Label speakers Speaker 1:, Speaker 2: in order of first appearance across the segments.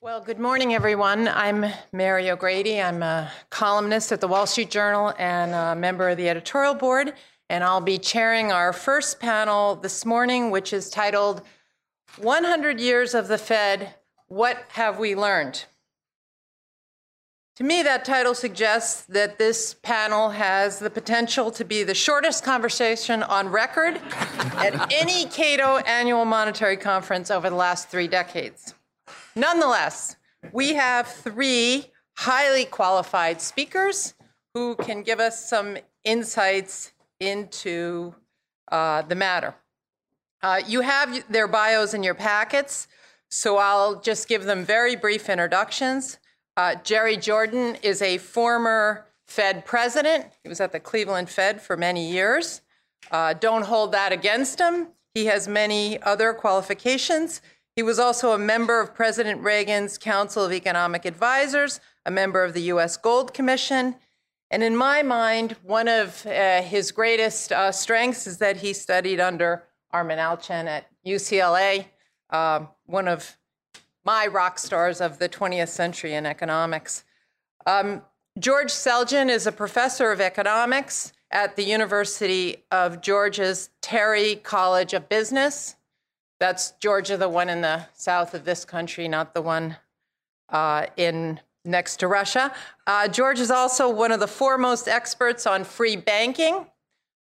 Speaker 1: Well, good morning, everyone. I'm Mary O'Grady. I'm a columnist at the Wall Street Journal and a member of the editorial board. And I'll be chairing our first panel this morning, which is titled 100 Years of the Fed What Have We Learned? To me, that title suggests that this panel has the potential to be the shortest conversation on record at any Cato annual monetary conference over the last three decades. Nonetheless, we have three highly qualified speakers who can give us some insights into uh, the matter. Uh, you have their bios in your packets, so I'll just give them very brief introductions. Uh, Jerry Jordan is a former Fed president. He was at the Cleveland Fed for many years. Uh, don't hold that against him. He has many other qualifications. He was also a member of President Reagan's Council of Economic Advisors, a member of the U.S. Gold Commission. And in my mind, one of uh, his greatest uh, strengths is that he studied under Armen Alchian at UCLA, uh, one of my rock stars of the 20th century in economics. Um, George Selgin is a professor of economics at the University of Georgia's Terry College of Business. That's Georgia, the one in the south of this country, not the one uh, in next to Russia. Uh, George is also one of the foremost experts on free banking,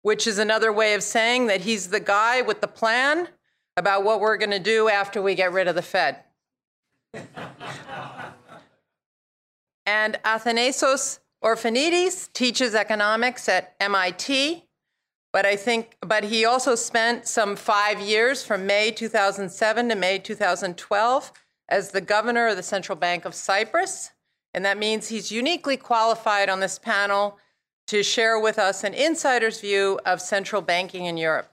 Speaker 1: which is another way of saying that he's the guy with the plan about what we're going to do after we get rid of the Fed. and Athanasios Orphanides teaches economics at MIT but I think, but he also spent some five years from May 2007 to May 2012 as the governor of the Central Bank of Cyprus. And that means he's uniquely qualified on this panel to share with us an insider's view of central banking in Europe.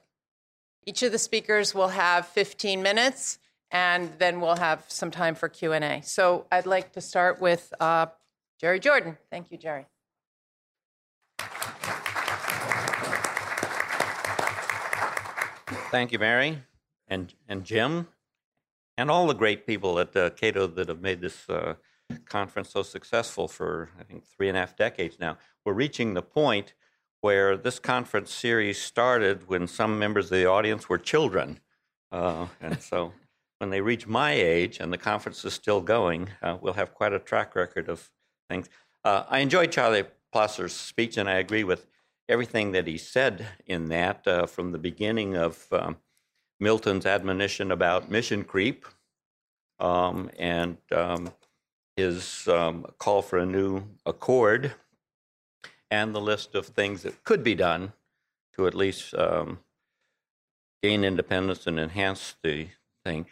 Speaker 1: Each of the speakers will have 15 minutes, and then we'll have some time for Q&A. So I'd like to start with uh, Jerry Jordan. Thank you, Jerry.
Speaker 2: Thank you, Mary, and and Jim, and all the great people at uh, Cato that have made this uh, conference so successful for I think three and a half decades now. We're reaching the point where this conference series started when some members of the audience were children, uh, and so when they reach my age and the conference is still going, uh, we'll have quite a track record of things. Uh, I enjoyed Charlie Plosser's speech, and I agree with everything that he said in that, uh, from the beginning of um, Milton's admonition about mission creep um, and um, his um, call for a new accord, and the list of things that could be done to at least um, gain independence and enhance the thing.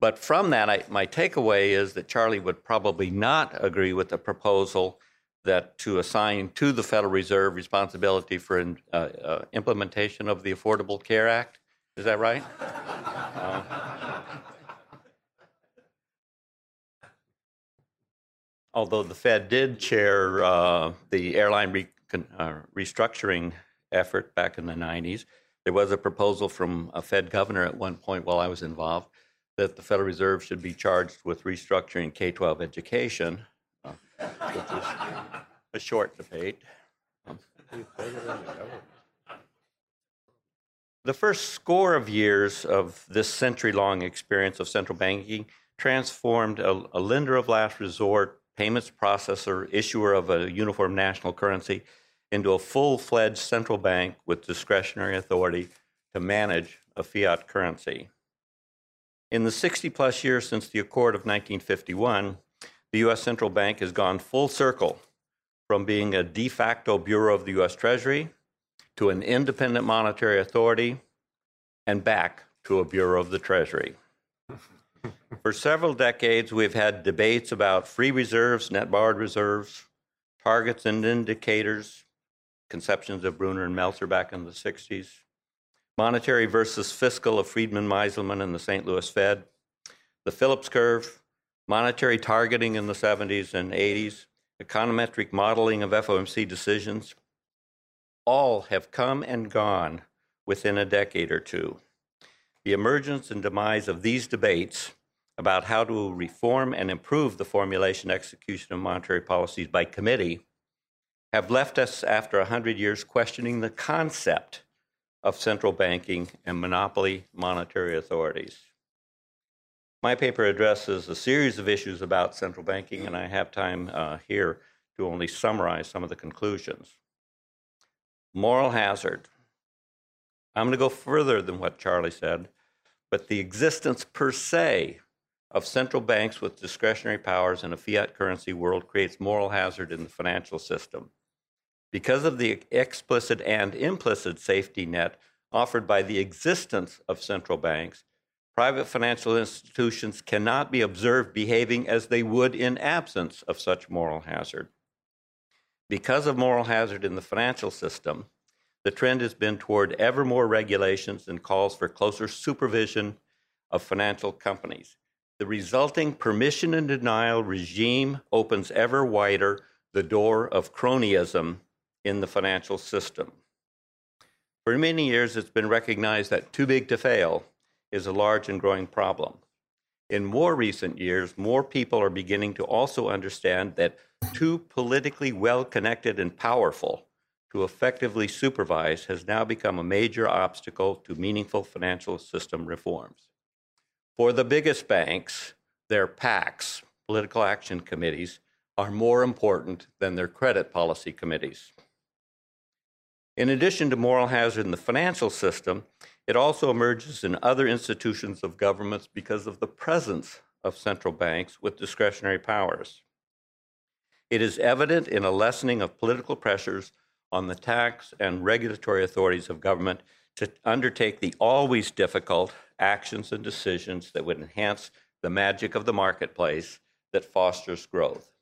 Speaker 2: But from that, I, my takeaway is that Charlie would probably not agree with the proposal that to assign to the Federal Reserve responsibility for uh, uh, implementation of the Affordable Care Act. Is that right? uh, although the Fed did chair uh, the airline re- uh, restructuring effort back in the 90s, there was a proposal from a Fed governor at one point while I was involved that the Federal Reserve should be charged with restructuring K 12 education is a short debate. The first score of years of this century long experience of central banking transformed a, a, lender of last resort, payments processor, issuer of a uniform national currency into a full fledged central bank with discretionary authority to manage a fiat currency. In the 60 plus years since the Accord of 1951, the U.S. Central Bank has gone full circle from being a de facto bureau of the U.S. Treasury to an independent monetary authority and back to a bureau of the Treasury. For several decades, we've had debates about free reserves, net borrowed reserves, targets and indicators, conceptions of Brunner and Meltzer back in the 60s, monetary versus fiscal of Friedman, Meiselman, and the St. Louis Fed, the Phillips curve, monetary targeting in the 70s and 80s, econometric modeling of FOMC decisions, all have come and gone within a decade or two. The emergence and demise of these debates about how to reform and improve the formulation execution of monetary policies by committee have left us after 100 years questioning the concept of central banking and monopoly monetary authorities. My paper addresses a series of issues about central banking, and I have time uh, here to only summarize some of the conclusions. Moral hazard. I'm going to go further than what Charlie said, but the existence per se of central banks with discretionary powers in a fiat currency world creates moral hazard in the financial system. Because of the explicit and implicit safety net offered by the existence of central banks, private financial institutions cannot be observed behaving as they would in absence of such moral hazard. Because of moral hazard in the financial system, the trend has been toward ever more regulations and calls for closer supervision of financial companies. The resulting permission and denial regime opens ever wider the door of cronyism in the financial system. For many years, it's been recognized that too big to fail is a large and growing problem. In more recent years, more people are beginning to also understand that too politically well connected and powerful to effectively supervise has now become a major obstacle to meaningful financial system reforms. For the biggest banks, their PACs, political action committees, are more important than their credit policy committees. In addition to moral hazard in the financial system, it also emerges in other institutions of governments because of the presence of central banks with discretionary powers. It is evident in a lessening of political pressures on the tax and regulatory authorities of government to undertake the always difficult actions and decisions that would enhance the magic of the marketplace that fosters growth.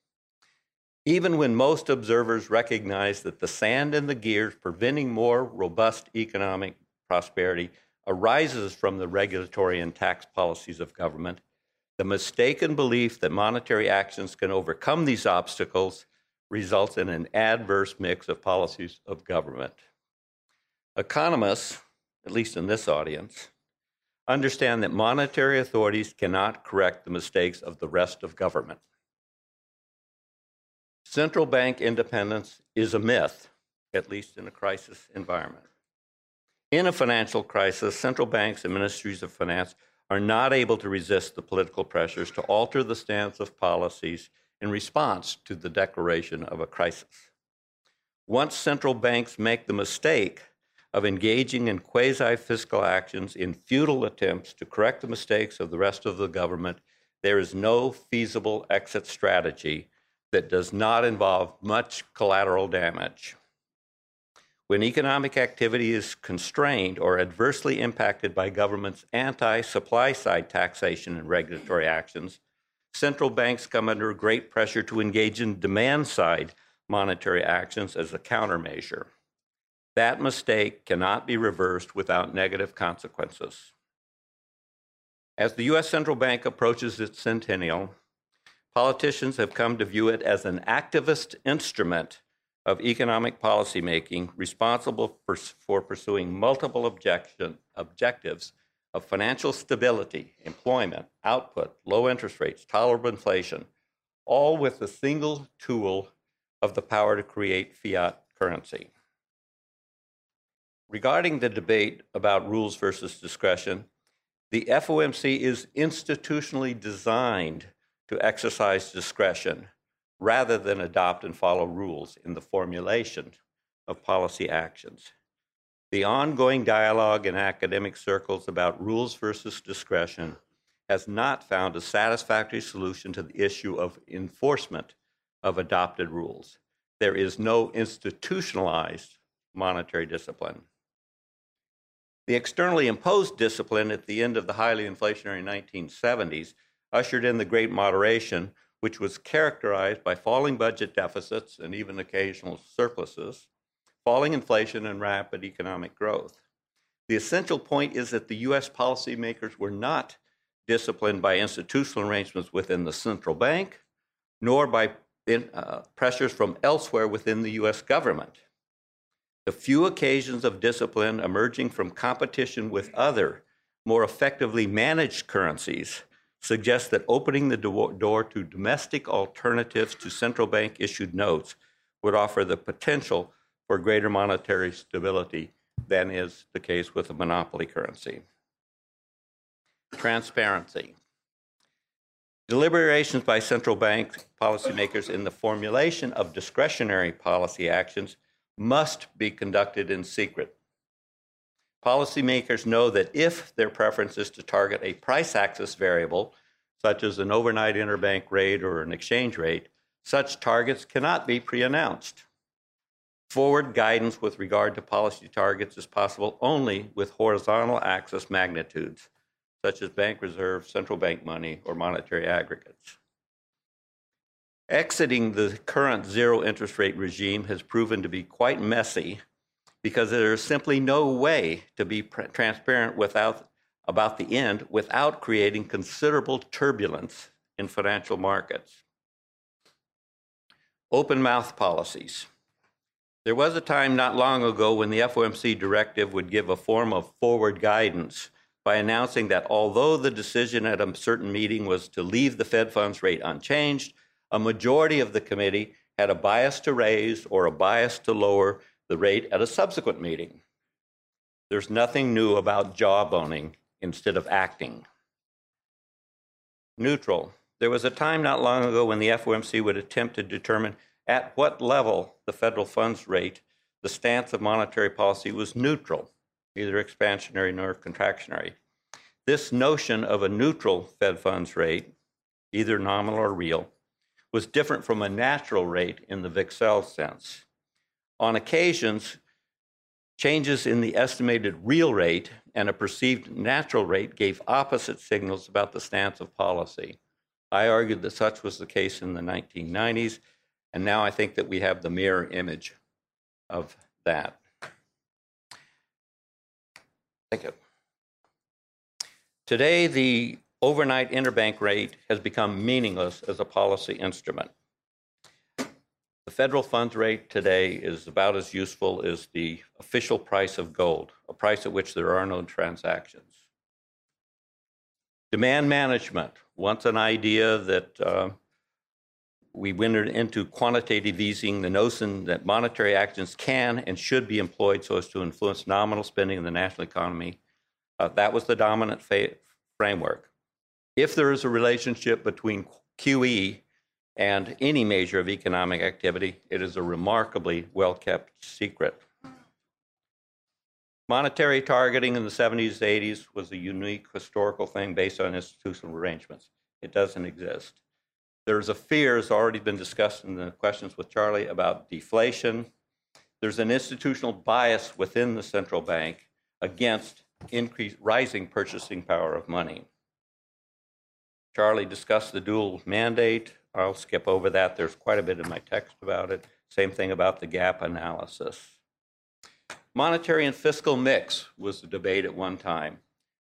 Speaker 2: Even when most observers recognize that the sand in the gears preventing more robust economic prosperity arises from the regulatory and tax policies of government, the mistaken belief that monetary actions can overcome these obstacles results in an adverse mix of policies of government. Economists, at least in this audience, understand that monetary authorities cannot correct the mistakes of the rest of government. Central bank independence is a myth, at least in a crisis environment. In a financial crisis, central banks and ministries of finance are not able to resist the political pressures to alter the stance of policies in response to the declaration of a crisis. Once central banks make the mistake of engaging in quasi fiscal actions in futile attempts to correct the mistakes of the rest of the government, there is no feasible exit strategy that does not involve much collateral damage. When economic activity is constrained or adversely impacted by government's anti supply side taxation and regulatory actions, central banks come under great pressure to engage in demand side monetary actions as a countermeasure. That mistake cannot be reversed without negative consequences. As the U.S. Central Bank approaches its centennial, Politicians have come to view it as an activist instrument of economic policymaking responsible for, for pursuing multiple objection, objectives of financial stability, employment, output, low interest rates, tolerable inflation, all with the single tool of the power to create fiat currency. Regarding the debate about rules versus discretion, the FOMC is institutionally designed to exercise discretion rather than adopt and follow rules in the formulation of policy actions. The ongoing dialogue in academic circles about rules versus discretion has not found a satisfactory solution to the issue of enforcement of adopted rules. There is no institutionalized monetary discipline. The externally imposed discipline at the end of the highly inflationary 1970s ushered in the Great Moderation, which was characterized by falling budget deficits and even occasional surpluses, falling inflation, and rapid economic growth. The essential point is that the U.S. policymakers were not disciplined by institutional arrangements within the central bank, nor by in, uh, pressures from elsewhere within the U.S. government. The few occasions of discipline emerging from competition with other, more effectively managed currencies suggests that opening the do- door to domestic alternatives to central bank issued notes would offer the potential for greater monetary stability than is the case with a monopoly currency. Transparency. Deliberations by central bank policymakers in the formulation of discretionary policy actions must be conducted in secret. Policymakers know that if their preference is to target a price axis variable, such as an overnight interbank rate or an exchange rate, such targets cannot be pre announced. Forward guidance with regard to policy targets is possible only with horizontal axis magnitudes, such as bank reserve, central bank money, or monetary aggregates. Exiting the current zero interest rate regime has proven to be quite messy because there is simply no way to be transparent without, about the end without creating considerable turbulence in financial markets. Open mouth policies. There was a time not long ago when the FOMC directive would give a form of forward guidance by announcing that although the decision at a certain meeting was to leave the Fed funds rate unchanged, a majority of the committee had a bias to raise or a bias to lower the rate at a subsequent meeting. There's nothing new about jawboning instead of acting. Neutral. There was a time not long ago when the FOMC would attempt to determine at what level the federal funds rate, the stance of monetary policy was neutral, neither expansionary nor contractionary. This notion of a neutral Fed funds rate, either nominal or real, was different from a natural rate in the Wicksell sense. On occasions, changes in the estimated real rate and a perceived natural rate gave opposite signals about the stance of policy. I argued that such was the case in the 1990s and now I think that we have the mirror image of that. Thank you. Today, the overnight interbank rate has become meaningless as a policy instrument. Federal funds rate today is about as useful as the official price of gold, a price at which there are no transactions. Demand management, once an idea that uh, we went into quantitative easing, the notion that monetary actions can and should be employed so as to influence nominal spending in the national economy. Uh, that was the dominant fa- framework. If there is a relationship between QE and any measure of economic activity, it is a remarkably well kept secret. Monetary targeting in the 70s, 80s was a unique historical thing based on institutional arrangements. It doesn't exist. There's a fear, has already been discussed in the questions with Charlie, about deflation. There's an institutional bias within the central bank against increased rising purchasing power of money. Charlie discussed the dual mandate. I'll skip over that. There's quite a bit in my text about it. Same thing about the gap analysis. Monetary and fiscal mix was the debate at one time.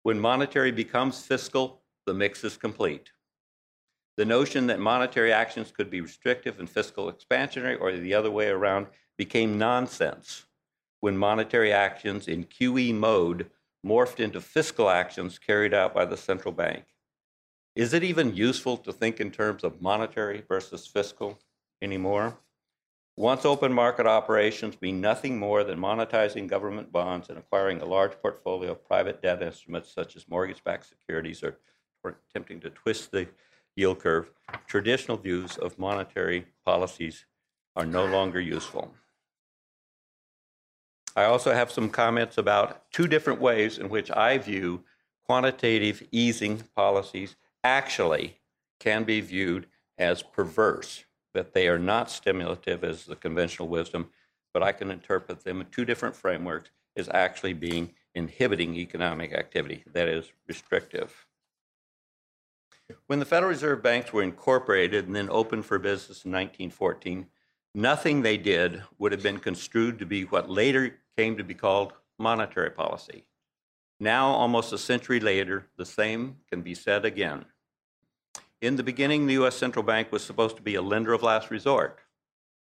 Speaker 2: When monetary becomes fiscal, the mix is complete. The notion that monetary actions could be restrictive and fiscal expansionary or the other way around became nonsense when monetary actions in QE mode morphed into fiscal actions carried out by the central bank. Is it even useful to think in terms of monetary versus fiscal anymore? Once open market operations mean nothing more than monetizing government bonds and acquiring a large portfolio of private debt instruments such as mortgage backed securities or, or attempting to twist the yield curve, traditional views of monetary policies are no longer useful. I also have some comments about two different ways in which I view quantitative easing policies actually can be viewed as perverse, that they are not stimulative as the conventional wisdom, but I can interpret them in two different frameworks as actually being inhibiting economic activity, that is, restrictive. When the Federal Reserve banks were incorporated and then opened for business in 1914, nothing they did would have been construed to be what later came to be called monetary policy. Now, almost a century later, the same can be said again. In the beginning, the U.S. Central Bank was supposed to be a lender of last resort.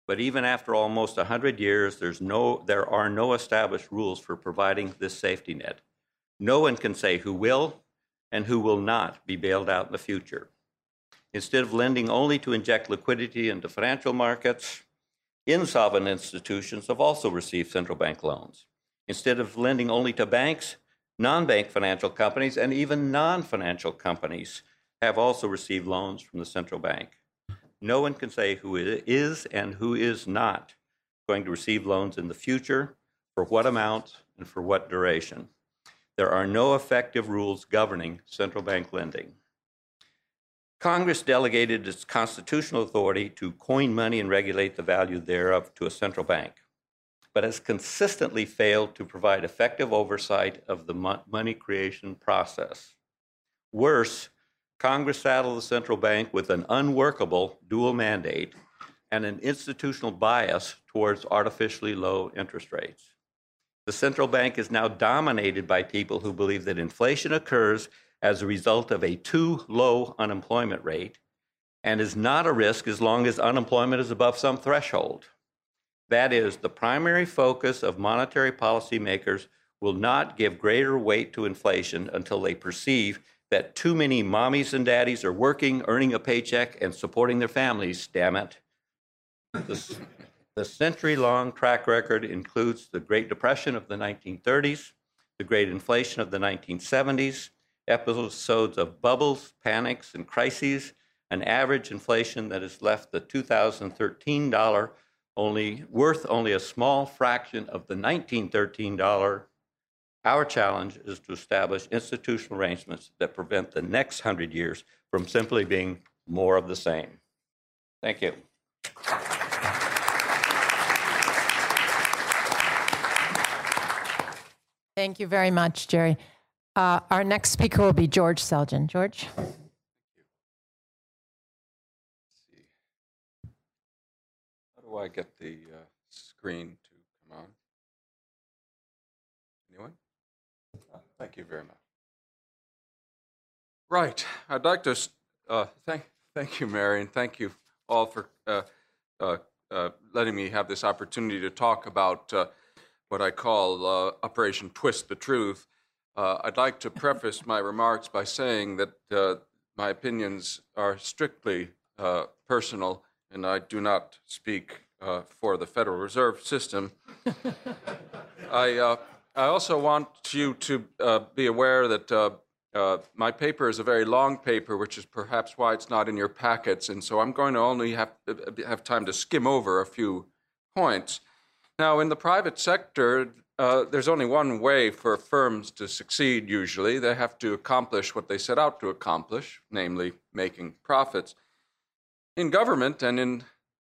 Speaker 2: But even after almost 100 years, there's no, there are no established rules for providing this safety net. No one can say who will and who will not be bailed out in the future. Instead of lending only to inject liquidity into financial markets, insolvent institutions have also received central bank loans. Instead of lending only to banks, non bank financial companies and even non financial companies have also received loans from the central bank. No one can say who is and who is not going to receive loans in the future, for what amount, and for what duration. There are no effective rules governing central bank lending. Congress delegated its constitutional authority to coin money and regulate the value thereof to a central bank, but has consistently failed to provide effective oversight of the money creation process. Worse, Congress saddled the central bank with an unworkable dual mandate and an institutional bias towards artificially low interest rates. The central bank is now dominated by people who believe that inflation occurs as a result of a too low unemployment rate and is not a risk as long as unemployment is above some threshold. That is, the primary focus of monetary policymakers will not give greater weight to inflation until they perceive that too many mommies and daddies are working, earning a paycheck, and supporting their families, damn it. The, the century long track record includes the Great Depression of the 1930s, the Great Inflation of the 1970s, episodes of bubbles, panics, and crises, an average inflation that has left the 2013 dollar only worth only a small fraction of the 1913 dollar. Our challenge is to establish institutional arrangements that prevent the next hundred years from simply being more of the same. Thank you.
Speaker 1: Thank you very much, Jerry. Uh, our next speaker will be George Selgin. George?
Speaker 3: I get the uh, screen to come on? Anyone? Uh, thank you very much. Right. I'd like to uh, thank thank you, Mary, and thank you all for uh, uh, uh, letting me have this opportunity to talk about what I call Operation Twist the Truth. I'd like to preface my remarks by saying that my opinions are strictly personal, and I do not speak uh, for the Federal Reserve System. I, uh, I also want you to be aware that my paper is a very long paper, which is perhaps why it's not in your packets, and so I'm going to only have, have time to skim over a few points. Now, in the private sector, uh, there's only one way for firms to succeed usually. They have to accomplish what they set out to accomplish, namely making profits. In government and in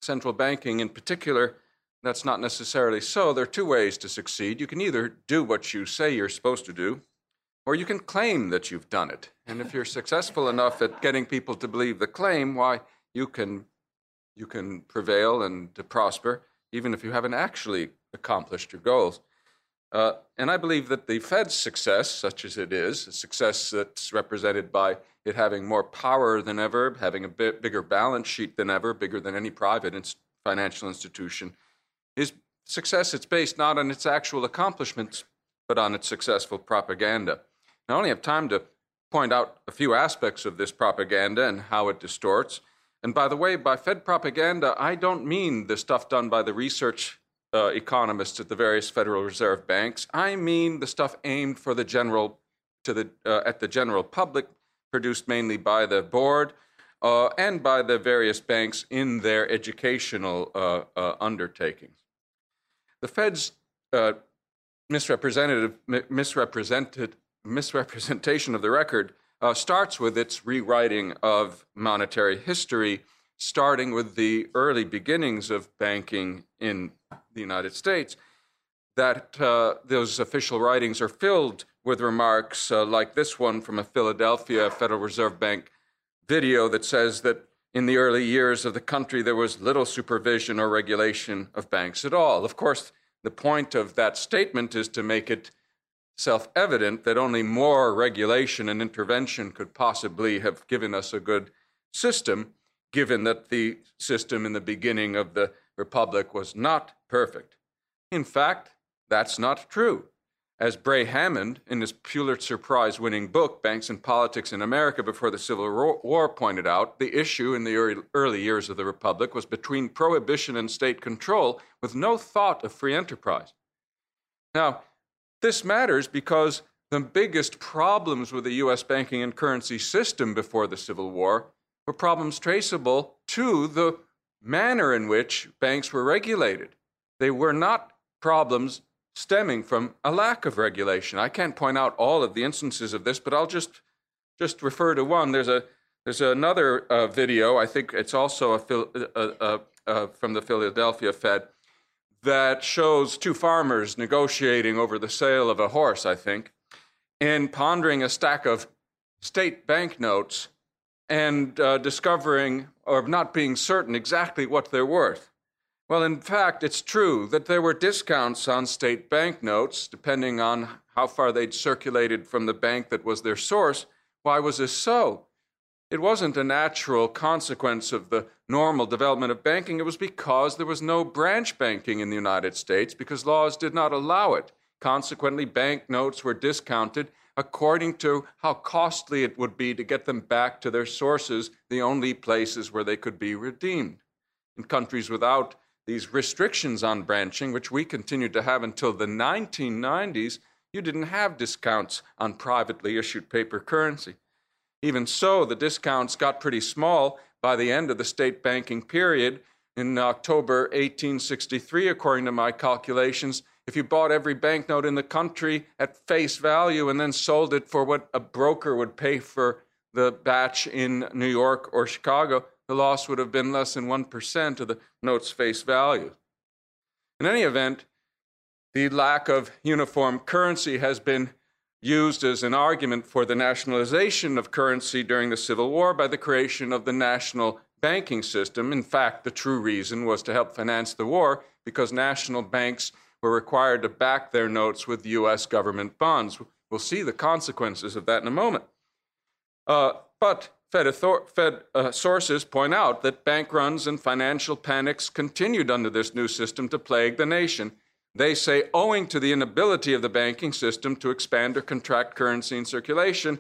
Speaker 3: central banking in particular, that's not necessarily so. There are two ways to succeed. You can either do what you say you're supposed to do, or you can claim that you've done it. And if you're successful enough at getting people to believe the claim, why, you can, you can prevail and to prosper even if you haven't actually accomplished your goals. Uh, and I believe that the Fed's success, such as it is, a success that's represented by it having more power than ever, having a bit bigger balance sheet than ever, bigger than any private financial institution, is success it's based not on its actual accomplishments, but on its successful propaganda. I only have time to point out a few aspects of this propaganda and how it distorts. And by the way, by Fed propaganda, I don't mean the stuff done by the research uh, economists at the various Federal Reserve banks. I mean the stuff aimed for the general to the uh, at the general public, produced mainly by the board uh, and by the various banks in their educational uh, uh, undertakings. The Fed's uh, misrepresentative misrepresented misrepresentation of the record uh, starts with its rewriting of monetary history, starting with the early beginnings of banking in the United States. That uh, those official writings are filled with remarks uh, like this one from a Philadelphia Federal Reserve Bank video that says that in the early years of the country there was little supervision or regulation of banks at all. Of course, the point of that statement is to make it self evident that only more regulation and intervention could possibly have given us a good system, given that the system in the beginning of the Republic was not perfect. In fact, that's not true. As Bray Hammond, in his Pulitzer Prize winning book, Banks and Politics in America Before the Civil War, pointed out, the issue in the early years of the Republic was between prohibition and state control with no thought of free enterprise. Now, this matters because the biggest problems with the US banking and currency system before the Civil War were problems traceable to the manner in which banks were regulated. They were not problems stemming from a lack of regulation. I can't point out all of the instances of this, but I'll just just refer to one. There's a there's another uh, video. I think it's also a, a, a, from the Philadelphia Fed that shows two farmers negotiating over the sale of a horse. I think, and pondering a stack of state banknotes and uh, discovering or not being certain exactly what they're worth. Well, in fact, it's true that there were discounts on state banknotes depending on how far they'd circulated from the bank that was their source. Why was this so? It wasn't a natural consequence of the normal development of banking. It was because there was no branch banking in the United States because laws did not allow it. Consequently, banknotes were discounted according to how costly it would be to get them back to their sources, the only places where they could be redeemed. In countries without these restrictions on branching, which we continued to have until the 1990s, you didn't have discounts on privately issued paper currency. Even so, the discounts got pretty small by the end of the state banking period. In October 1863, according to my calculations, if you bought every banknote in the country at face value and then sold it for what a broker would pay for the batch in New York or Chicago, the loss would have been less than 1% of the note's face value. In any event, the lack of uniform currency has been used as an argument for the nationalization of currency during the Civil War by the creation of the national banking system. In fact, the true reason was to help finance the war because national banks were required to back their notes with U.S. government bonds. We'll see the consequences of that in a moment. Uh, but Fed, author- Fed uh, sources point out that bank runs and financial panics continued under this new system to plague the nation. They say, owing to the inability of the banking system to expand or contract currency in circulation,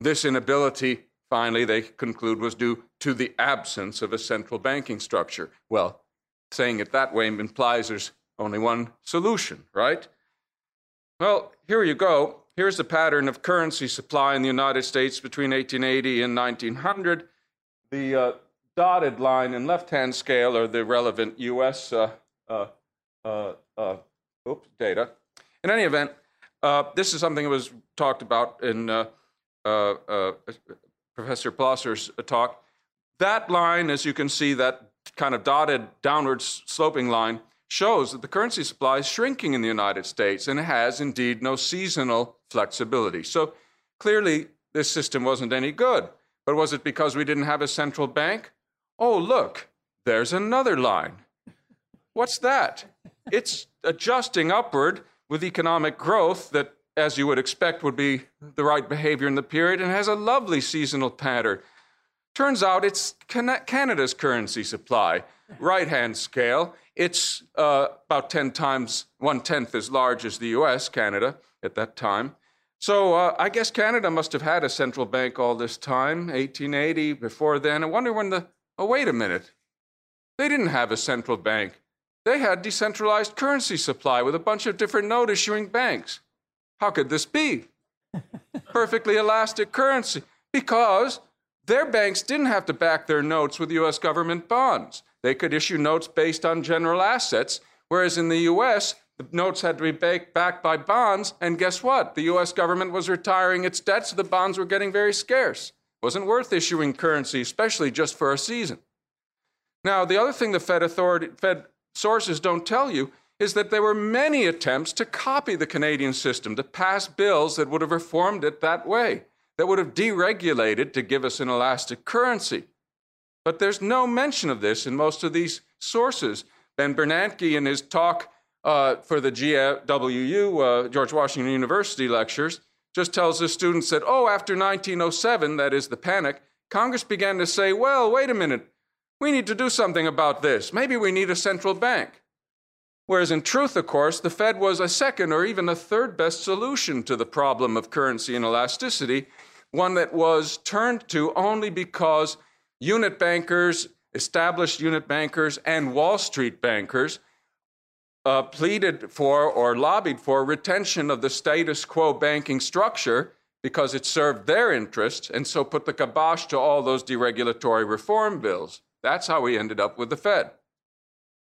Speaker 3: this inability, finally, they conclude, was due to the absence of a central banking structure. Well, saying it that way implies there's only one solution, right? Well, here you go. Here's the pattern of currency supply in the United States between 1880 and 1900. The uh, dotted line in left-hand scale are the relevant U.S. Uh, uh, uh, uh, oops, data. In any event, uh, this is something that was talked about in Professor Plosser's talk. That line, as you can see, that kind of dotted downwards sloping line, shows that the currency supply is shrinking in the United States and has indeed no seasonal flexibility. So clearly, this system wasn't any good. But was it because we didn't have a central bank? Oh, look, there's another line. What's that? It's adjusting upward with economic growth that, as you would expect, would be the right behavior in the period and has a lovely seasonal pattern. Turns out it's Canada's currency supply, right hand scale. It's uh, about 10 times, one tenth as large as the US, Canada, at that time. So uh, I guess Canada must have had a central bank all this time, 1880, before then. I wonder when the. Oh, wait a minute. They didn't have a central bank. They had decentralized currency supply with a bunch of different note issuing banks. How could this be? Perfectly elastic currency. Because their banks didn't have to back their notes with US government bonds. They could issue notes based on general assets, whereas in the US, the notes had to be backed by bonds, and guess what? The US government was retiring its debt, so the bonds were getting very scarce. It wasn't worth issuing currency, especially just for a season. Now, the other thing the Fed authority, Fed sources don't tell you is that there were many attempts to copy the Canadian system, to pass bills that would have reformed it that way, that would have deregulated to give us an elastic currency. But there's no mention of this in most of these sources. Ben Bernanke, in his talk uh, for the GWU, uh, George Washington University lectures, just tells the students that, oh, after 1907, that is the panic, Congress began to say, well, wait a minute, we need to do something about this. Maybe we need a central bank. Whereas in truth, of course, the Fed was a second or even a third best solution to the problem of currency inelasticity, one that was turned to only because unit bankers, established unit bankers, and Wall Street bankers uh, pleaded for or lobbied for retention of the status quo banking structure because it served their interests and so put the kibosh to all those deregulatory reform bills. That's how we ended up with the Fed.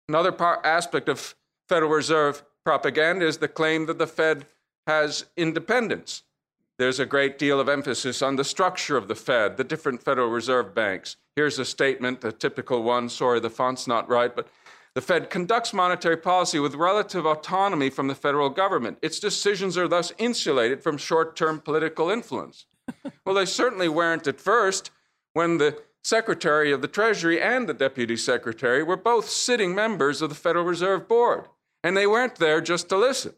Speaker 3: Another part, aspect of Federal Reserve propaganda is the claim that the Fed has independence. There's a great deal of emphasis on the structure of the Fed, the different Federal Reserve banks. Here's a statement, a typical one. Sorry, the font's not right, but the Fed conducts monetary policy with relative autonomy from the federal government. Its decisions are thus insulated from short term political influence. well, they certainly weren't at first when the Secretary of the Treasury and the Deputy Secretary were both sitting members of the Federal Reserve Board. And they weren't there just to listen.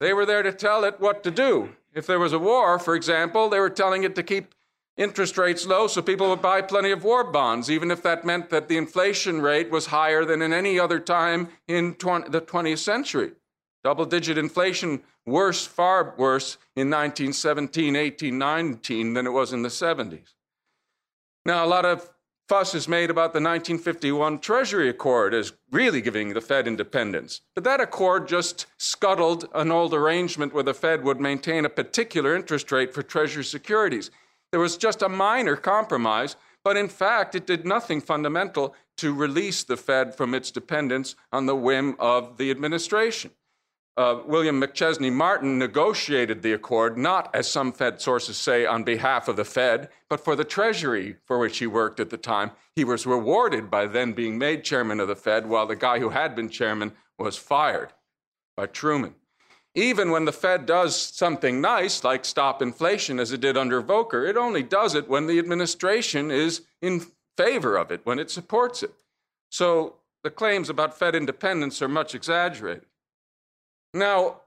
Speaker 3: They were there to tell it what to do. If there was a war, for example, they were telling it to keep interest rates low so people would buy plenty of war bonds, even if that meant that the inflation rate was higher than in any other time in 20, the 20th century. Double digit inflation, worse, far worse in 1917, 18, 19 than it was in the 70s. Now, a lot of fuss is made about the 1951 Treasury Accord as really giving the Fed independence. But that accord just scuttled an old arrangement where the Fed would maintain a particular interest rate for Treasury securities. There was just a minor compromise, but in fact, it did nothing fundamental to release the Fed from its dependence on the whim of the administration. Uh, William McChesney Martin negotiated the accord not, as some Fed sources say, on behalf of the Fed, but for the Treasury for which he worked at the time. He was rewarded by then being made chairman of the Fed, while the guy who had been chairman was fired by Truman. Even when the Fed does something nice, like stop inflation as it did under Volcker, it only does it when the administration is in favor of it, when it supports it. So the claims about Fed independence are much exaggerated. Now,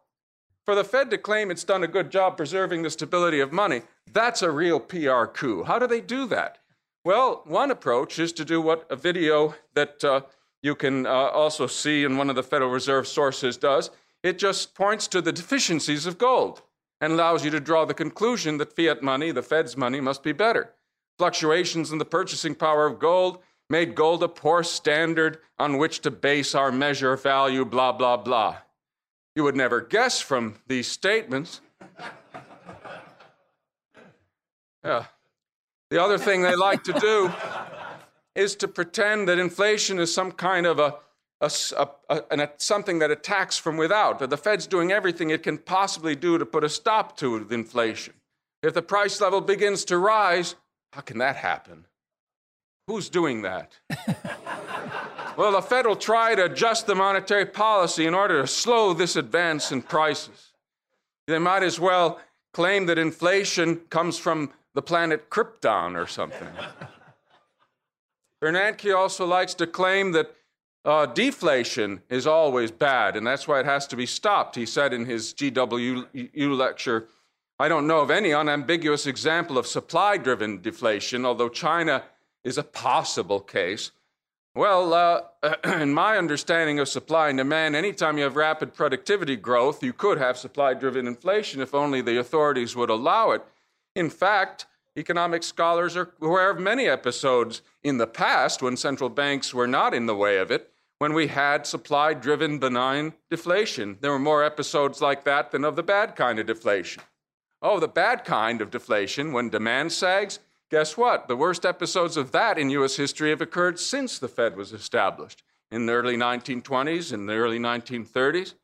Speaker 3: for the Fed to claim it's done a good job preserving the stability of money, that's a real PR coup. How do they do that? Well, one approach is to do what a video that uh, you can uh, also see in one of the Federal Reserve sources does it just points to the deficiencies of gold and allows you to draw the conclusion that fiat money, the Fed's money, must be better. Fluctuations in the purchasing power of gold made gold a poor standard on which to base our measure of value, blah, blah, blah. You would never guess from these statements. Yeah. The other thing they like to do is to pretend that inflation is some kind of a a, a, a, something that attacks from without. That the Fed's doing everything it can possibly do to put a stop to inflation. If the price level begins to rise, how can that happen? Who's doing that? Well, the Fed will try to adjust the monetary policy in order to slow this advance in prices. They might as well claim that inflation comes from the planet Krypton or something. Bernanke also likes to claim that uh, deflation is always bad, and that's why it has to be stopped. He said in his GWU lecture, I don't know of any unambiguous example of supply driven deflation, although China is a possible case. Well, uh, in my understanding of supply and demand, anytime you have rapid productivity growth, you could have supply driven inflation if only the authorities would allow it. In fact, Economic scholars are aware of many episodes in the past when central banks were not in the way of it, when we had supply driven benign deflation. There were more episodes like that than of the bad kind of deflation. Oh, the bad kind of deflation, when demand sags, guess what? The worst episodes of that in US history have occurred since the Fed was established in the early 1920s, in the early 1930s.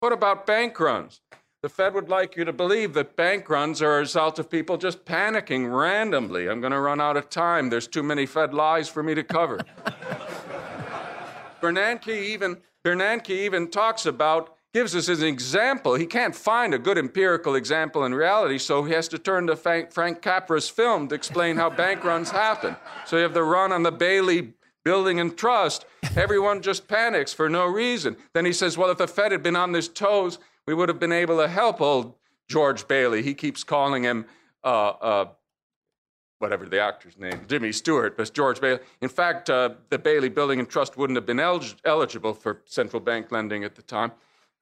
Speaker 3: What about bank runs? The Fed would like you to believe that bank runs are a result of people just panicking randomly. I'm going to run out of time. There's too many Fed lies for me to cover. Bernanke even, Bernanke even talks about, gives us an example. He can't find a good empirical example in reality, so he has to turn to Frank, Capra's film to explain how bank runs happen. So you have the run on the Bailey building and trust. Everyone just panics for no reason. Then he says, well, if the Fed had been on his toes, we would have been able to help old George Bailey. He keeps calling him uh, uh, whatever the actor's name, Jimmy Stewart, but George Bailey. In fact, uh, the Bailey Building and Trust wouldn't have been el- eligible for central bank lending at the time.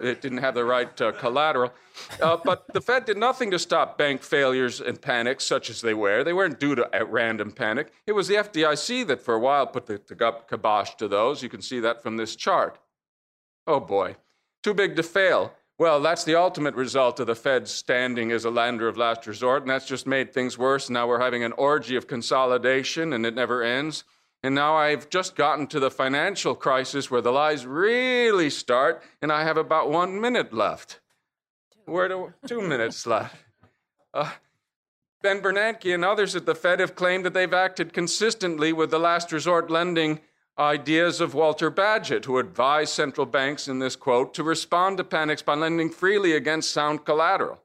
Speaker 3: It didn't have the right uh, collateral. Uh, but the Fed did nothing to stop bank failures and panics, such as they were. They weren't due to random panic. It was the FDIC that, for a while, put the, the kibosh to those. You can see that from this chart. Oh boy, too big to fail. Well, that's the ultimate result of the Fed standing as a lender of last resort, and that's just made things worse. Now we're having an orgy of consolidation, and it never ends. And now I've just gotten to the financial crisis where the lies really start, and I have about one minute left. Where do two minutes left? Uh, ben Bernanke and others at the Fed have claimed that they've acted consistently with the last resort lending ideas of Walter Bagehot, who advised central banks in this quote to respond to panics by lending freely against sound collateral.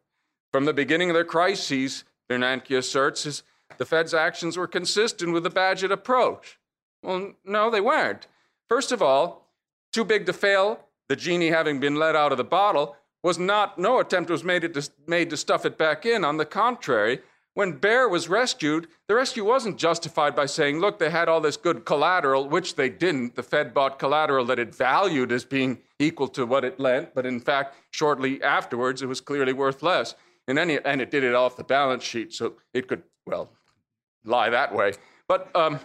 Speaker 3: From the beginning of their crises, Bernanke asserts, the Fed's actions were consistent with the Bagehot approach. Well, no, they weren't. First of all, too big to fail, the genie having been let out of the bottle, was not, no attempt was made to, made to stuff it back in. On the contrary, when Bear was rescued, the rescue wasn't justified by saying, look, they had all this good collateral, which they didn't. The Fed bought collateral that it valued as being equal to what it lent, but in fact, shortly afterwards, it was clearly worth less. And, any, and it did it off the balance sheet, so it could, well, lie that way. But um,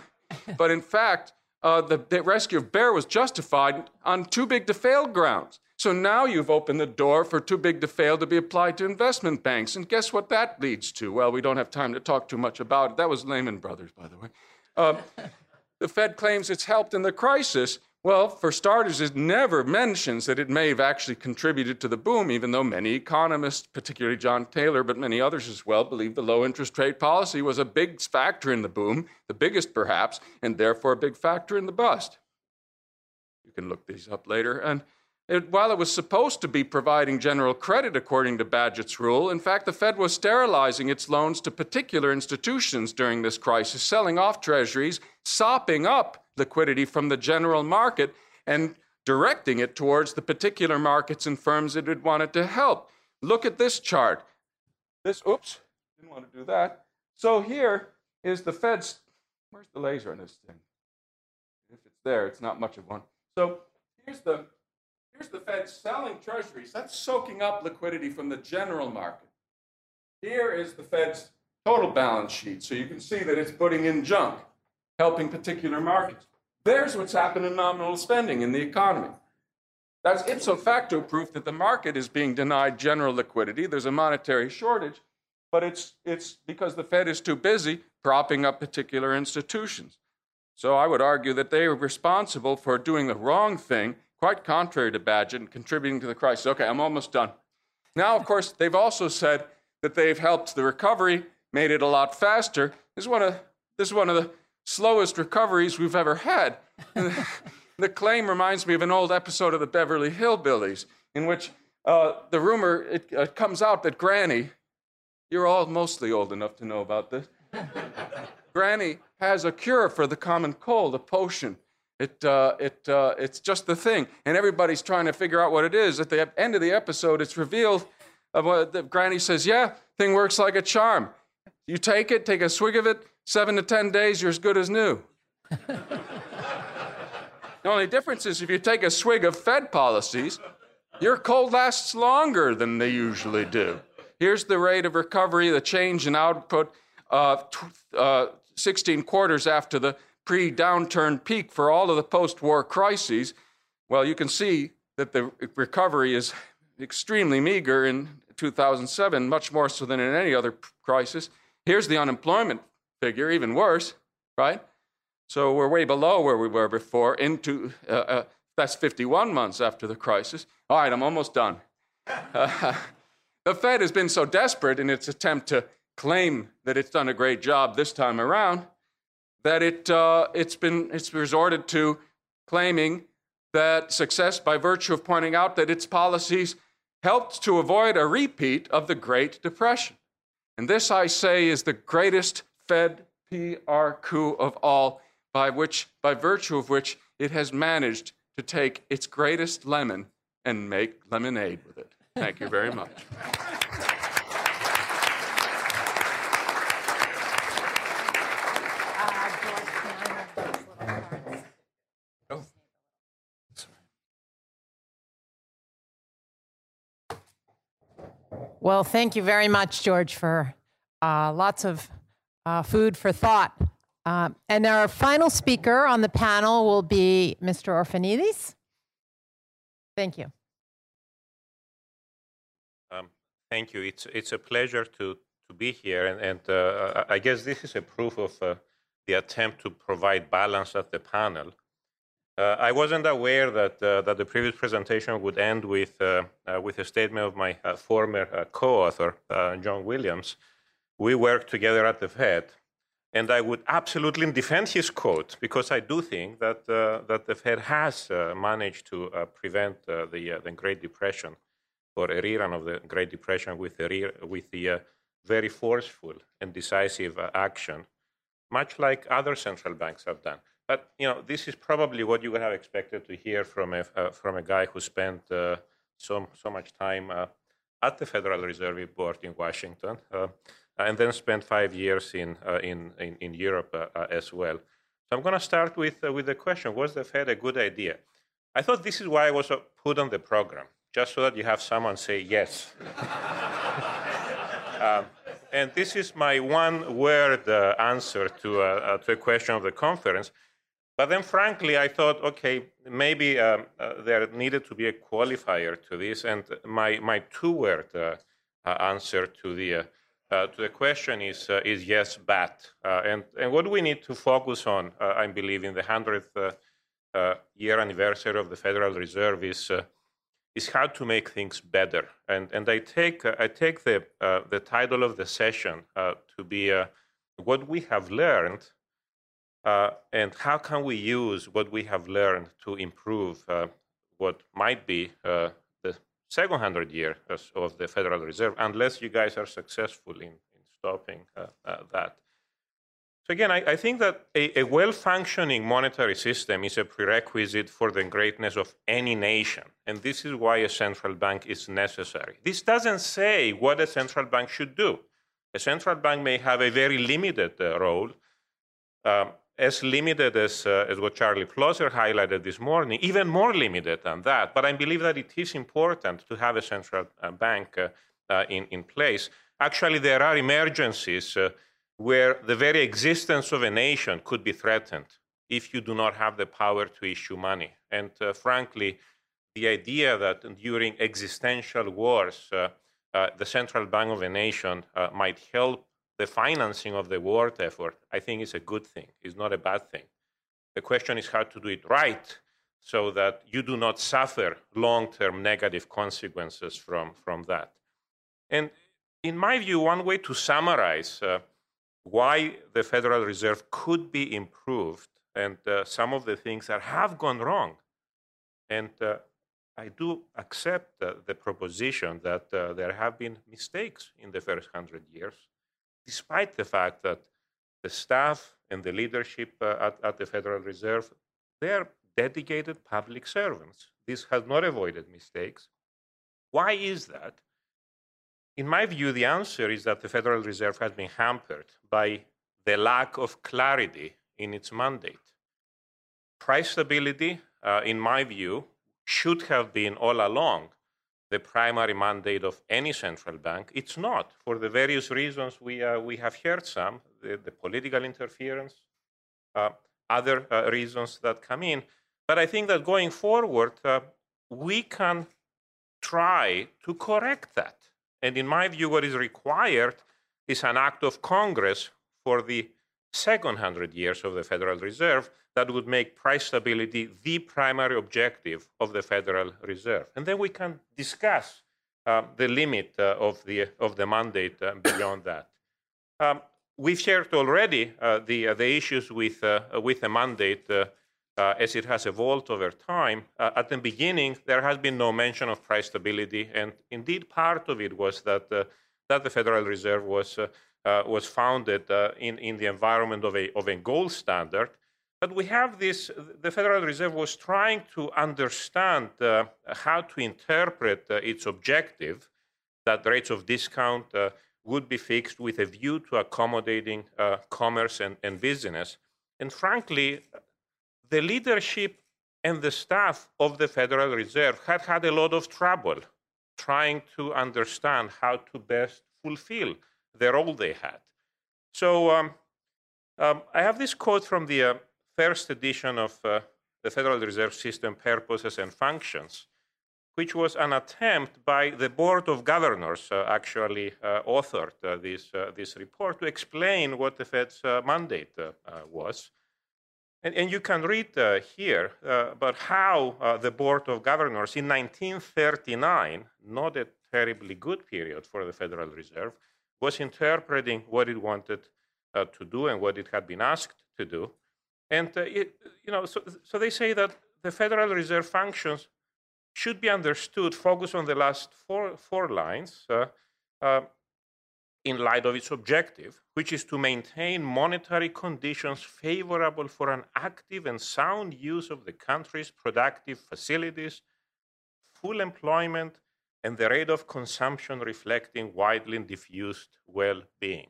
Speaker 3: but in fact, uh, the, the rescue of Bear was justified on too big to fail grounds. So now you've opened the door for too big to fail to be applied to investment banks. And guess what that leads to? Well, we don't have time to talk too much about it. That was Lehman Brothers, by the way. Uh, the Fed claims it's helped in the crisis, well, for starters, it never mentions that it may have actually contributed to the boom, even though many economists, particularly John Taylor, but many others as well, believe the low interest rate policy was a big factor in the boom, the biggest perhaps, and therefore a big factor in the bust. You can look these up later. And it, while it was supposed to be providing general credit according to Bagehot's rule, in fact, the Fed was sterilizing its loans to particular institutions during this crisis, selling off treasuries, sopping up liquidity from the general market, and directing it towards the particular markets and firms it had wanted to help. Look at this chart. This, oops, didn't want to do that. So here is the Fed's, where's the laser on this thing? If it's there, it's not much of one. So here's the Here's the Fed selling treasuries. That's soaking up liquidity from the general market. Here is the Fed's total balance sheet. So you can see that it's putting in junk, helping particular markets. There's what's happened in nominal spending in the economy. That's ipso facto proof that the market is being denied general liquidity. There's a monetary shortage, but it's, it's because the Fed is too busy propping up particular institutions. So I would argue that they are responsible for doing the wrong thing quite contrary to and contributing to the crisis. Okay, I'm almost done. Now, of course, they've also said that they've helped the recovery, made it a lot faster. This is one of, this is one of the slowest recoveries we've ever had. the claim reminds me of an old episode of the Beverly Hillbillies, in which uh, the rumor it uh, comes out that Granny, you're all mostly old enough to know about this. Granny has a cure for the common cold, a potion. It, uh, it, uh, it's just the thing. And everybody's trying to figure out what it is. At the end of the episode, it's revealed of what the granny says, yeah, thing works like a charm. You take it, take a swig of it, seven to 10 days, you're as good as new. the only difference is if you take a swig of Fed policies, your cold lasts longer than they usually do. Here's the rate of recovery, the change in output uh, uh, 16 quarters after the pre downturn peak for all of the post war crises, well, you can see that the recovery is extremely meager in 2007, much more so than in any other crisis. Here's the unemployment figure, even worse, right? So we're way below where we were before. Into uh, uh, that's 51 months after the crisis. All right, I'm almost done. Uh, the Fed has been so desperate in its attempt to claim that it's done a great job this time around that it, uh, it's been it's resorted to claiming that success by virtue of pointing out that its policies helped to avoid a repeat of the Great Depression. And this, I say, is the greatest Fed PR coup of all, by, which, by virtue of which it has managed to take its greatest lemon and make lemonade with it. Thank you very much.
Speaker 1: Well, thank you very much, George, for uh, lots of uh, food for thought. Uh, and our final speaker on the panel will be Mr. Orphanides. Thank you.
Speaker 4: Um, thank you. It's it's a pleasure to to be here, and, and uh, I guess this is a proof of uh, the attempt to provide balance at the panel. Uh, I wasn't aware that uh, that the previous presentation would end with uh, uh, with a statement of my uh, former uh, co-author, uh, John Williams. We worked together at the Fed, and I would absolutely defend his quote because I do think that that the Fed has managed to prevent the the Great Depression or a rerun of the Great Depression with the with the very forceful and decisive action, much like other central banks have done. But you know, this is probably what you would have expected to hear from a uh, from a guy who spent uh, so so much time uh, at the Federal Reserve Board in Washington, uh, and then spent five years in uh, in, in, in Europe uh, as well. So I'm going to start with with the question: Was the Fed a good idea? I thought this is why I was put on the program, just so that you have someone say yes. um, and this is my one word answer to, to a question of the conference. But then, frankly, I thought, okay, maybe um, uh, there needed to be a qualifier to this, and my my two-word uh, uh answer to the uh, uh, to the question is is yes, but. and and what we need to focus on, I believe, in the hundredth year anniversary of the Federal Reserve is is how to make things better. And and I take I take the the title of the session to be what we have learned uh, and how can we use what we have learned to improve uh, what might be uh, the second hundred year of the Federal Reserve, unless you guys are successful in, in stopping uh, uh, that? So again, I, I think that a, a well-functioning monetary system is a prerequisite for the greatness of any nation, and this is why a central bank is necessary. This doesn't say what a central bank should do. A central bank may have a very limited uh, role. Um, as limited as, uh, as what Charlie Plosser highlighted this morning, even more limited than that. But I believe that it is important to have a central uh, bank uh, uh in, in place. Actually, there are emergencies uh, where the very existence of a nation could be threatened if you do not have the power to issue money. And uh, frankly, the idea that during existential wars, the central bank of a nation might help the financing of the world effort, I think is a good thing. It's not a bad thing. The question is how to do it right so that you do not suffer long-term negative consequences from, from that. And in my view, one way to summarize uh, why the Federal Reserve could be improved and uh, some of the things that have gone wrong. And uh, I do accept the proposition that uh, there have been mistakes in the first hundred years despite the fact that the staff and the leadership uh, at, at the Federal Reserve, they're dedicated public servants. This has not avoided mistakes. Why is that? In my view, the answer is that the Federal Reserve has been hampered by the lack of clarity in its mandate. Price stability, uh, in my view, should have been all along the primary mandate of any central bank. It's not, for the various reasons we, uh, we have heard some, the, the political interference, uh, other uh, reasons that come in. But I think that going forward, uh, we can try to correct that. And in my view, what is required is an act of Congress for the second hundred years of the Federal Reserve that would make price stability the primary objective of the Federal Reserve. And then we can discuss uh, the limit uh, of, the, of the mandate uh, beyond that. Um, we've shared already uh, the, uh, the issues with, uh, with the mandate as it has evolved over time. at the beginning, there has been no mention of price stability, and indeed, part of it was that, that the Federal Reserve was, was founded in, in the environment of a, of a gold standard but we have this, the Federal Reserve was trying to understand uh, how to interpret uh, its objective that rates of discount uh, would be fixed with a view to accommodating uh, commerce and, and business. And frankly, the leadership and the staff of the Federal Reserve had had a lot of trouble trying to understand how to best fulfill the role they had. So um, um, I have this quote from the uh, first edition of uh, the Federal Reserve System Purposes and Functions, which was an attempt by the Board of Governors, uh, actually uh, authored uh, this, uh, this report, to explain what the Fed's mandate was. And, and, you can read here about how the Board of Governors in 1939, not a terribly good period for the Federal Reserve, was interpreting what it wanted uh, to do and what it had been asked to do. And uh, it, you know, so, so they say that the Federal Reserve functions should be understood, focus on the last four, four lines uh, uh, in light of its objective, which is to maintain monetary conditions favorable for an active and sound use of the country's productive facilities, full employment, and the rate of consumption reflecting widely diffused well being.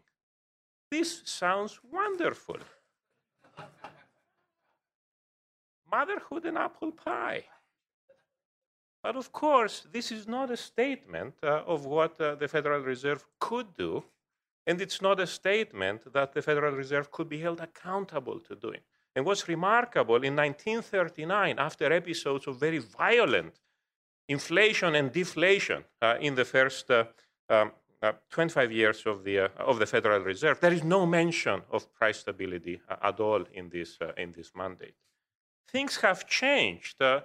Speaker 4: This sounds wonderful. Motherhood and apple pie. But of course, this is not a statement uh, of what uh, the Federal Reserve could do, and it's not a statement that the Federal Reserve could be held accountable to doing. And what's remarkable, in 1939, after episodes of very violent inflation and deflation uh, in the first uh, um, uh, 25 years of the, uh, of the Federal Reserve, there is no mention of price stability at all in this, in this mandate. Things have changed. Uh,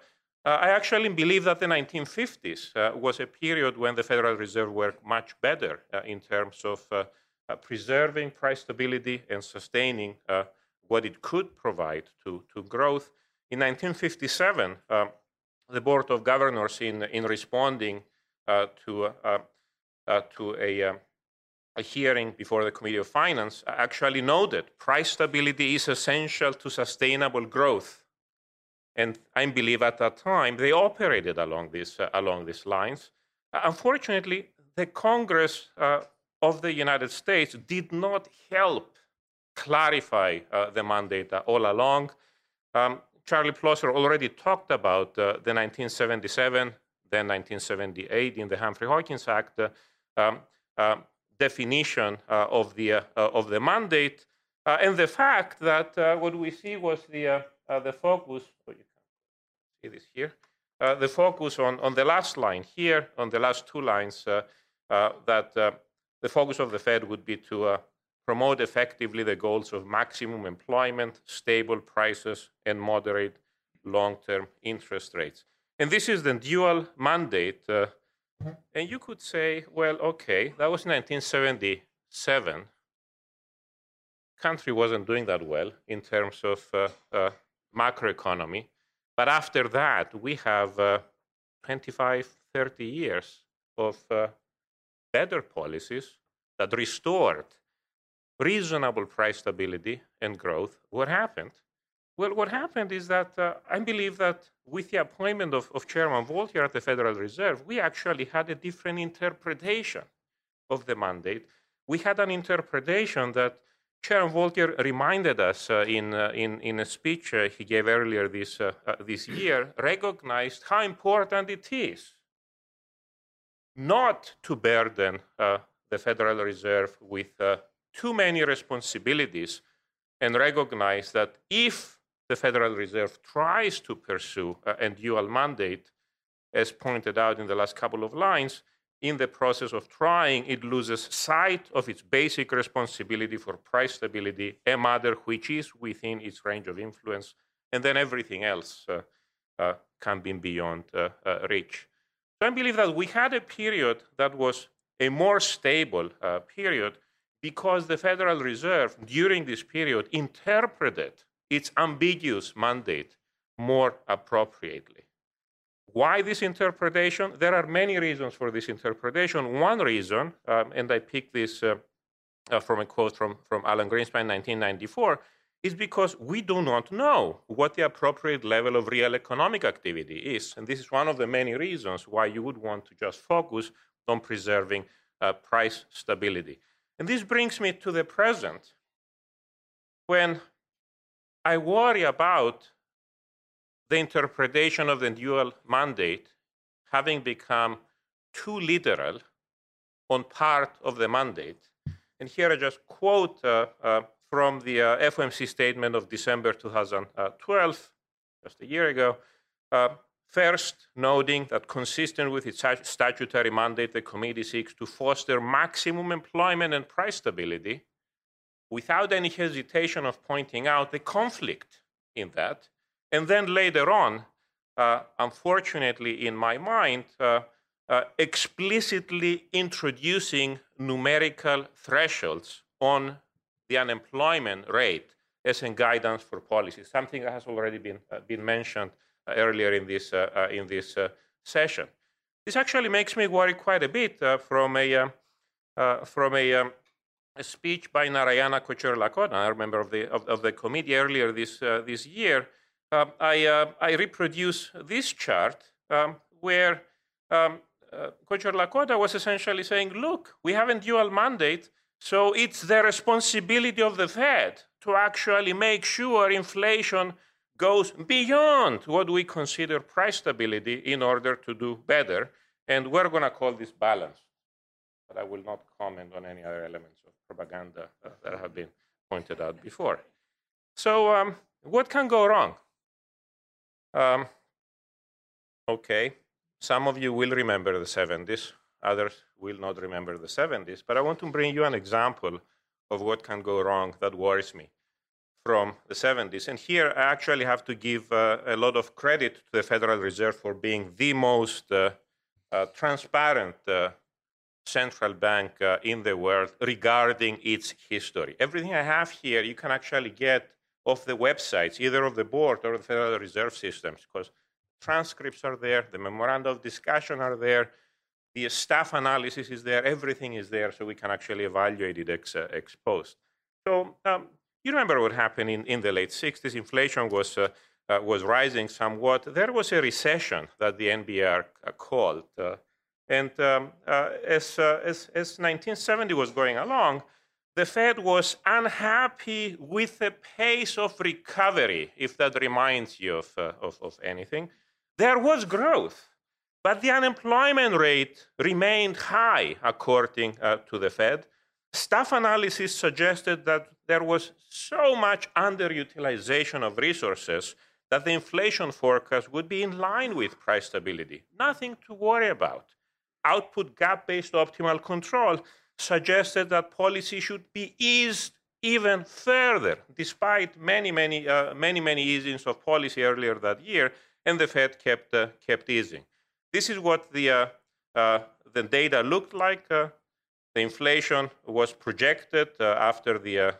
Speaker 4: I actually believe that the 1950s uh, was a period when the Federal Reserve worked much better uh, in terms of uh, uh, preserving price stability and sustaining uh, what it could provide to, to growth. In 1957, um, the Board of Governors, in, in responding to, to a, a hearing before the Committee of Finance, actually noted price stability is essential to sustainable growth and I believe at that time they operated along, this, uh, along these lines. Uh, unfortunately, the Congress uh, of the United States did not help clarify uh, the mandate all along. Um, Charlie Plosser already talked about uh, the 1977, then 1978 in the Humphrey-Hawkins Act um, definition of, the, of the mandate, and the fact that what we see was the uh, the focus, oh, you can see this here, uh, the focus on, on the last line here, on the last two lines, uh, uh that uh, the focus of the Fed would be to uh, promote effectively the goals of maximum employment, stable prices, and moderate long-term interest rates. And this is the dual mandate. and you could say, well, okay, that was 1977 country wasn't doing that well in terms of uh, uh, macroeconomy. But after that, we have uh, 25, 30 years of uh, better policies that restored reasonable price stability and growth. What happened? Well, what happened is that uh, I believe that with the appointment of, of Chairman Volcker at the Federal Reserve, we actually had a different interpretation of the mandate. We had an interpretation that Chairman Volcker reminded us uh, in, uh, in, in a speech uh, he gave earlier this, uh, uh, this year, recognized how important it is not to burden uh, the Federal Reserve with too many responsibilities and recognize that if the Federal Reserve tries to pursue a dual mandate, as pointed out in the last couple of lines, in the process of trying, it loses sight of its basic responsibility for price stability, a matter which is within its range of influence, and then everything else uh, uh, can be beyond uh, uh reach. So I believe that we had a period that was a more stable uh, period because the Federal Reserve during this period interpreted its ambiguous mandate more appropriately. Why this interpretation? There are many reasons for this interpretation. One reason, um, and I picked this uh, uh, from a quote from, from Alan Greenspan, 1994, is because we do not know what the appropriate level of real economic activity is. And this is one of the many reasons why you would want to just focus on preserving uh, price stability. And this brings me to the present, when I worry about the interpretation of the dual mandate having become too literal on part of the mandate. And here I just quote uh, uh, from the uh, FOMC statement of December 2012, just a year ago. Uh, first, noting that consistent with its statutory mandate, the committee seeks to foster maximum employment and price stability without any hesitation of pointing out the conflict in that. And then later on, uh, unfortunately, in my mind, uh, uh, explicitly introducing numerical thresholds on the unemployment rate as a guidance for policy, something that has already been, uh, been mentioned uh, earlier in this, uh, in this session. This actually makes me worry quite a bit from a, from a, um, a, speech by Narayana Kocherlakota, a member of the, of, of the committee earlier this, this year. Um, I, I reproduce this chart um, where um, uh, Kocherlakota was essentially saying, look, we have a dual mandate, so it's the responsibility of the Fed to actually make sure inflation goes beyond what we consider price stability in order to do better. And we're going to call this balance. But I will not comment on any other elements of propaganda uh, that have been pointed out before. So, um, what can go wrong? Um, okay, some of you will remember the 70s, others will not remember the 70s, but I want to bring you an example of what can go wrong that worries me from the 70s. And here I actually have to give uh, a lot of credit to the Federal Reserve for being the most uh, uh, transparent uh, central bank uh, in the world regarding its history. Everything I have here, you can actually get off the websites, either of the board or the Federal Reserve systems, because transcripts are there, the memoranda of discussion are there, the staff analysis is there, everything is there, so we can actually evaluate it ex, uh, ex post. So um, you remember what happened in, in the late 60s? Inflation was, uh, uh, was rising somewhat. There was a recession that the NBR uh, called. Uh, and um, uh, as, as, as 1970 was going along, the Fed was unhappy with the pace of recovery, if that reminds you of, of, of anything. There was growth, but the unemployment rate remained high, according uh, to the Fed. Staff analysis suggested that there was so much underutilization of resources that the inflation forecast would be in line with price stability. Nothing to worry about. Output gap based optimal control suggested that policy should be eased even further, despite many, many, uh, many, many easings of policy earlier that year and the Fed kept, uh, kept easing. This is what the, uh, uh, the data looked like. the inflation was projected after the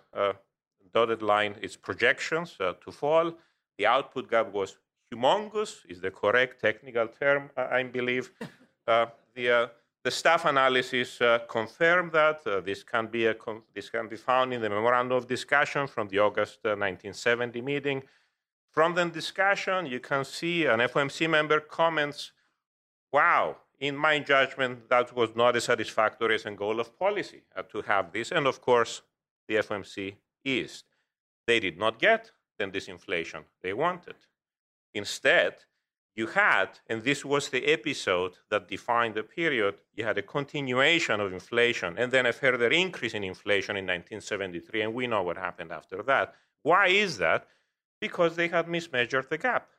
Speaker 4: dotted line, its projections to fall. The output gap was humongous, is the correct technical term, I believe. the, the staff analysis uh, confirmed that. Uh, this, can be a, this can be found in the memorandum of discussion from the August uh, 1970 meeting. From the discussion, you can see an FOMC member comments, wow, in my judgment, that was not as satisfactory as a goal of policy uh, to have this. And of course, the FOMC is. They did not get the disinflation they wanted. Instead, you had, and this was the episode that defined the period, you had a continuation of inflation and then a further increase in inflation in 1973, and we know what happened after that. Why is that? because they had mismeasured the gap.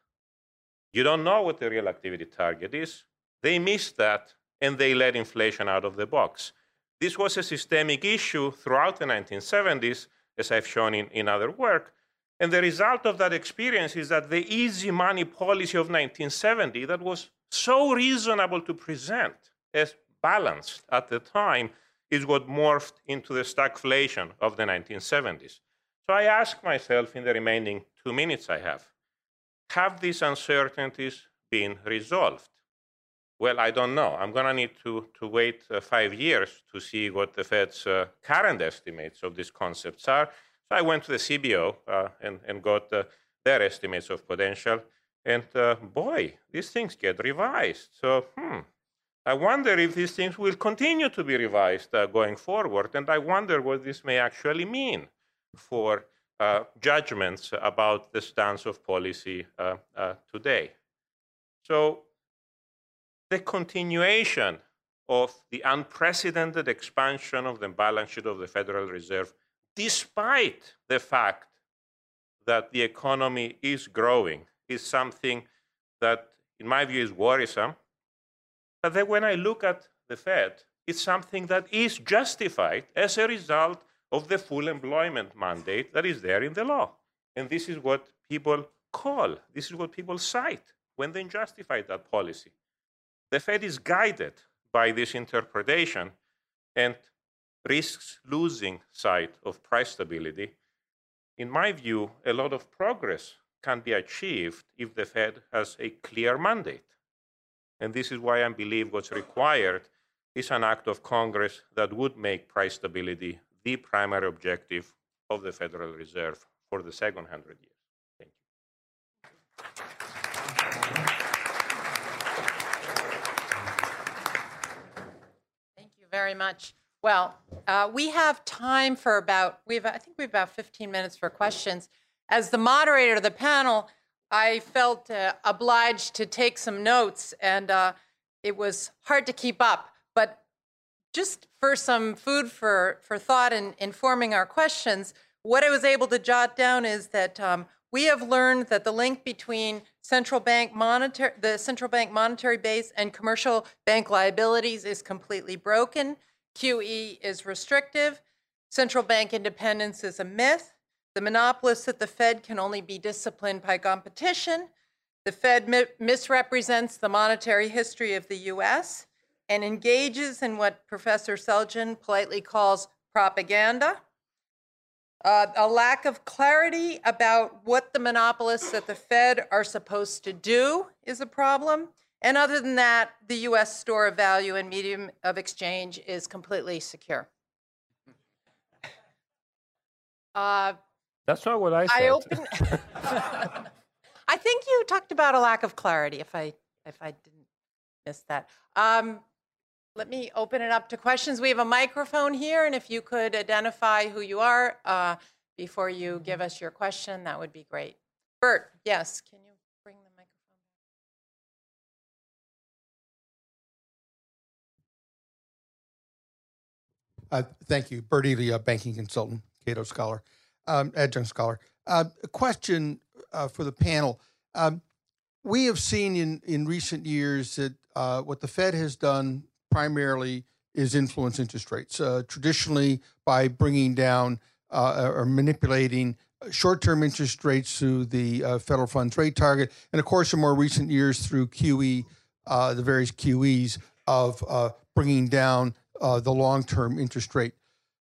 Speaker 4: You don't know what the real activity target is. They missed that and they let inflation out of the box. This was a systemic issue throughout the 1970s, as I've shown in, in other work. And the result of that experience is that the easy money policy of 1970, that was so reasonable to present as balanced at the time, is what morphed into the stagflation of the 1970s. So I ask myself in the remaining two minutes I have have these uncertainties been resolved? Well, I don't know. I'm going to need to, to wait uh, five years to see what the Fed's uh, current estimates of these concepts are. So I went to the CBO uh, and, and got uh, their estimates of potential. And uh, boy, these things get revised. So, hmm, I wonder if these things will continue to be revised uh, going forward. And I wonder what this may actually mean for uh, judgments about the stance of policy uh, today. So the continuation of the unprecedented expansion of the balance sheet of the Federal Reserve, despite the fact that the economy is growing, is something that, in my view, is worrisome. But then when I look at the Fed, it's something that is justified as a result of the full employment mandate that is there in the law. And this is what people call, this is what people cite when they justify that policy. The Fed is guided by this interpretation and risks losing sight of price stability. In my view, a lot of progress can be achieved if the Fed has a clear mandate. And this is why I believe what's required is an act of Congress that would make price stability the primary objective of the Federal Reserve for the second hundred years. Thank you.
Speaker 1: Thank you very much. Well, uh, we have time for about, we have, I think we have about 15 minutes for questions. As the moderator of the panel, I felt uh, obliged to take some notes, and uh, it was hard to keep up. But just for some food for, for thought and informing our questions, what I was able to jot down is that um, we have learned that the link between central bank monetary, the central bank monetary base and commercial bank liabilities is completely broken. QE is restrictive. Central bank independence is a myth. The monopolists at the Fed can only be disciplined by competition. The Fed mi- misrepresents the monetary history of the US and engages in what Professor Selgin politely calls propaganda. Uh, a lack of clarity about what the monopolists at the Fed are supposed to do is a problem. And other than that, the US store of value and medium of exchange is completely secure. Uh,
Speaker 4: That's not what I said.
Speaker 1: I open. I think you talked about a lack of clarity. If I if I didn't miss that, um, let me open it up to questions. We have a microphone here, and if you could identify who you are uh, before you give us your question, that would be great. Bert, yes, can you
Speaker 5: Uh, Thank you. Bert Ely, a banking consultant, Cato Scholar, um, adjunct scholar. Uh, A question uh, for the panel. Um, We have seen in, in recent years that uh, what the Fed has done primarily is influence interest rates, uh, traditionally by bringing down uh, or manipulating short-term interest rates through the federal funds rate target, and of course, in more recent years through QE, the various QEs of bringing down uh, the long-term interest rate.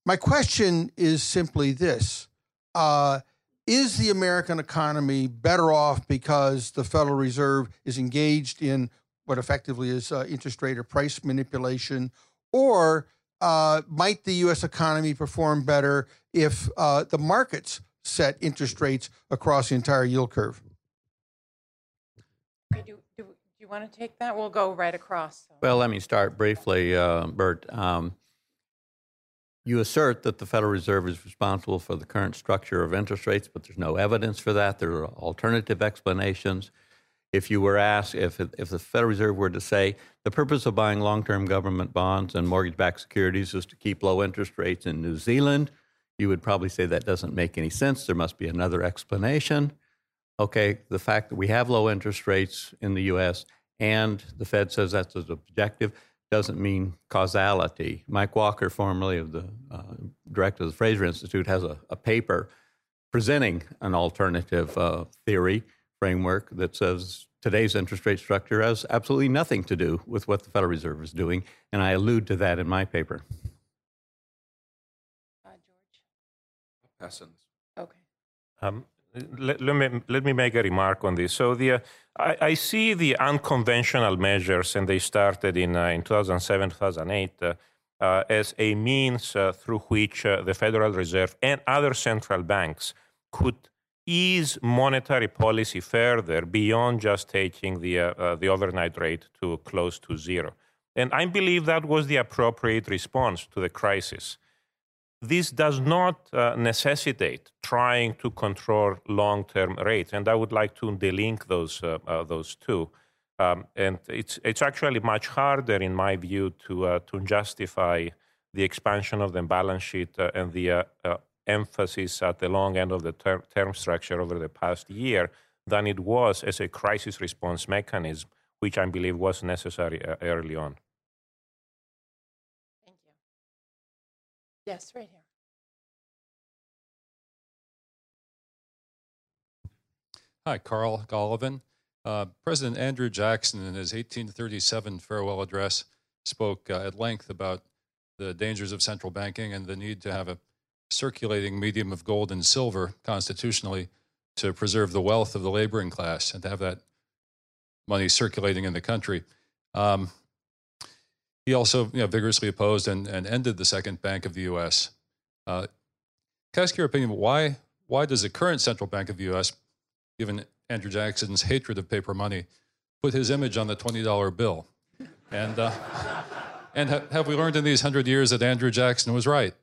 Speaker 5: My question is simply this: uh, Is the American economy better off because the Federal Reserve is engaged in what effectively is uh, interest rate or price manipulation, or uh, might the U.S. economy perform better if uh, the markets set interest rates across the entire yield curve?
Speaker 1: Do, do you want to take that? We'll go right across.
Speaker 2: Well, let me start briefly, uh, Bert. Um, you assert that the Federal Reserve is responsible for the current structure of interest rates, but there's no evidence for that. There are alternative explanations. If you were asked, if, if the Federal Reserve were to say the purpose of buying long term government bonds and mortgage backed securities is to keep low interest rates in New Zealand, you would probably say that doesn't make any sense. There must be another explanation. Okay, the fact that we have low interest rates in the US and the Fed says that's an objective doesn't mean causality. Mike Walker, formerly of the uh, director of the Fraser Institute, has a, a paper presenting an alternative uh, theory framework that says today's interest rate structure has absolutely nothing to do with what the Federal Reserve is doing, and I allude to that in my paper.
Speaker 1: Uh, George?
Speaker 3: Pass on this.
Speaker 1: Okay.
Speaker 4: Um, let, let, me, let me make a remark on this. So the, uh, I, I see the unconventional measures, and they started in, uh, in 2007, 2008, uh, uh, as a means uh, through which uh, the Federal Reserve and other central banks could ease monetary policy further beyond just taking the, the overnight rate to close to zero. And I believe that was the appropriate response to the crisis this does not uh, necessitate trying to control long-term rates, and I would like to delink those uh, uh, those two. Um, and it's, it's actually much harder, in my view, to, uh, to justify the expansion of the balance sheet uh, and the uh, emphasis at the long end of the ter- term structure over the past year than it was as a crisis response mechanism, which I believe was necessary early on.
Speaker 1: Yes, right here.
Speaker 6: Hi, Carl Golovin. Uh, President Andrew Jackson, in his 1837 farewell address, spoke uh, at length about the dangers of central banking and the need to have a circulating medium of gold and silver constitutionally to preserve the wealth of the laboring class and to have that money circulating in the country. Um, he also you know, vigorously opposed and, and ended the second bank of the U.S. Uh, can I ask your opinion? Why, why does the current central bank of the U.S., given Andrew Jackson's hatred of paper money, put his image on the $20 bill? And, uh, and ha- have we learned in these hundred years that Andrew Jackson was right?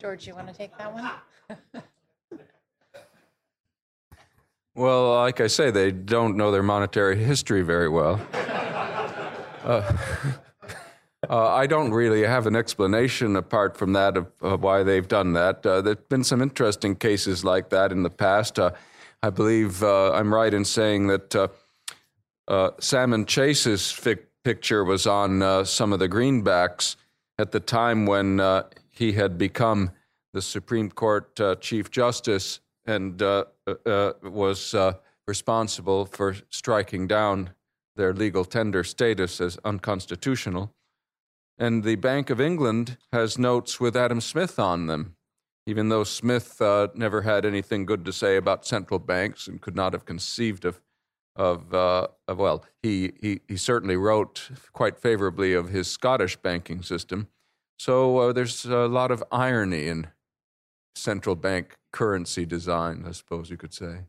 Speaker 1: George, you want to take that one?
Speaker 3: Well, like I say, they don't know their monetary history very well. Uh, uh, I don't really have an explanation apart from that of, of why they've done that. Uh, there's been some interesting cases like that in the past. Uh, I believe uh, I'm right in saying that uh, Salmon Chase's picture was on some of the greenbacks at the time when he had become the Supreme Court Chief Justice and was responsible for striking down their legal tender status as unconstitutional. And the Bank of England has notes with Adam Smith on them, even though Smith uh, never had anything good to say about central banks and could not have conceived of, of, uh, of well, he, he, he certainly wrote quite favorably of his Scottish banking system. So uh, there's a lot of irony in central bank currency design, I suppose you could say.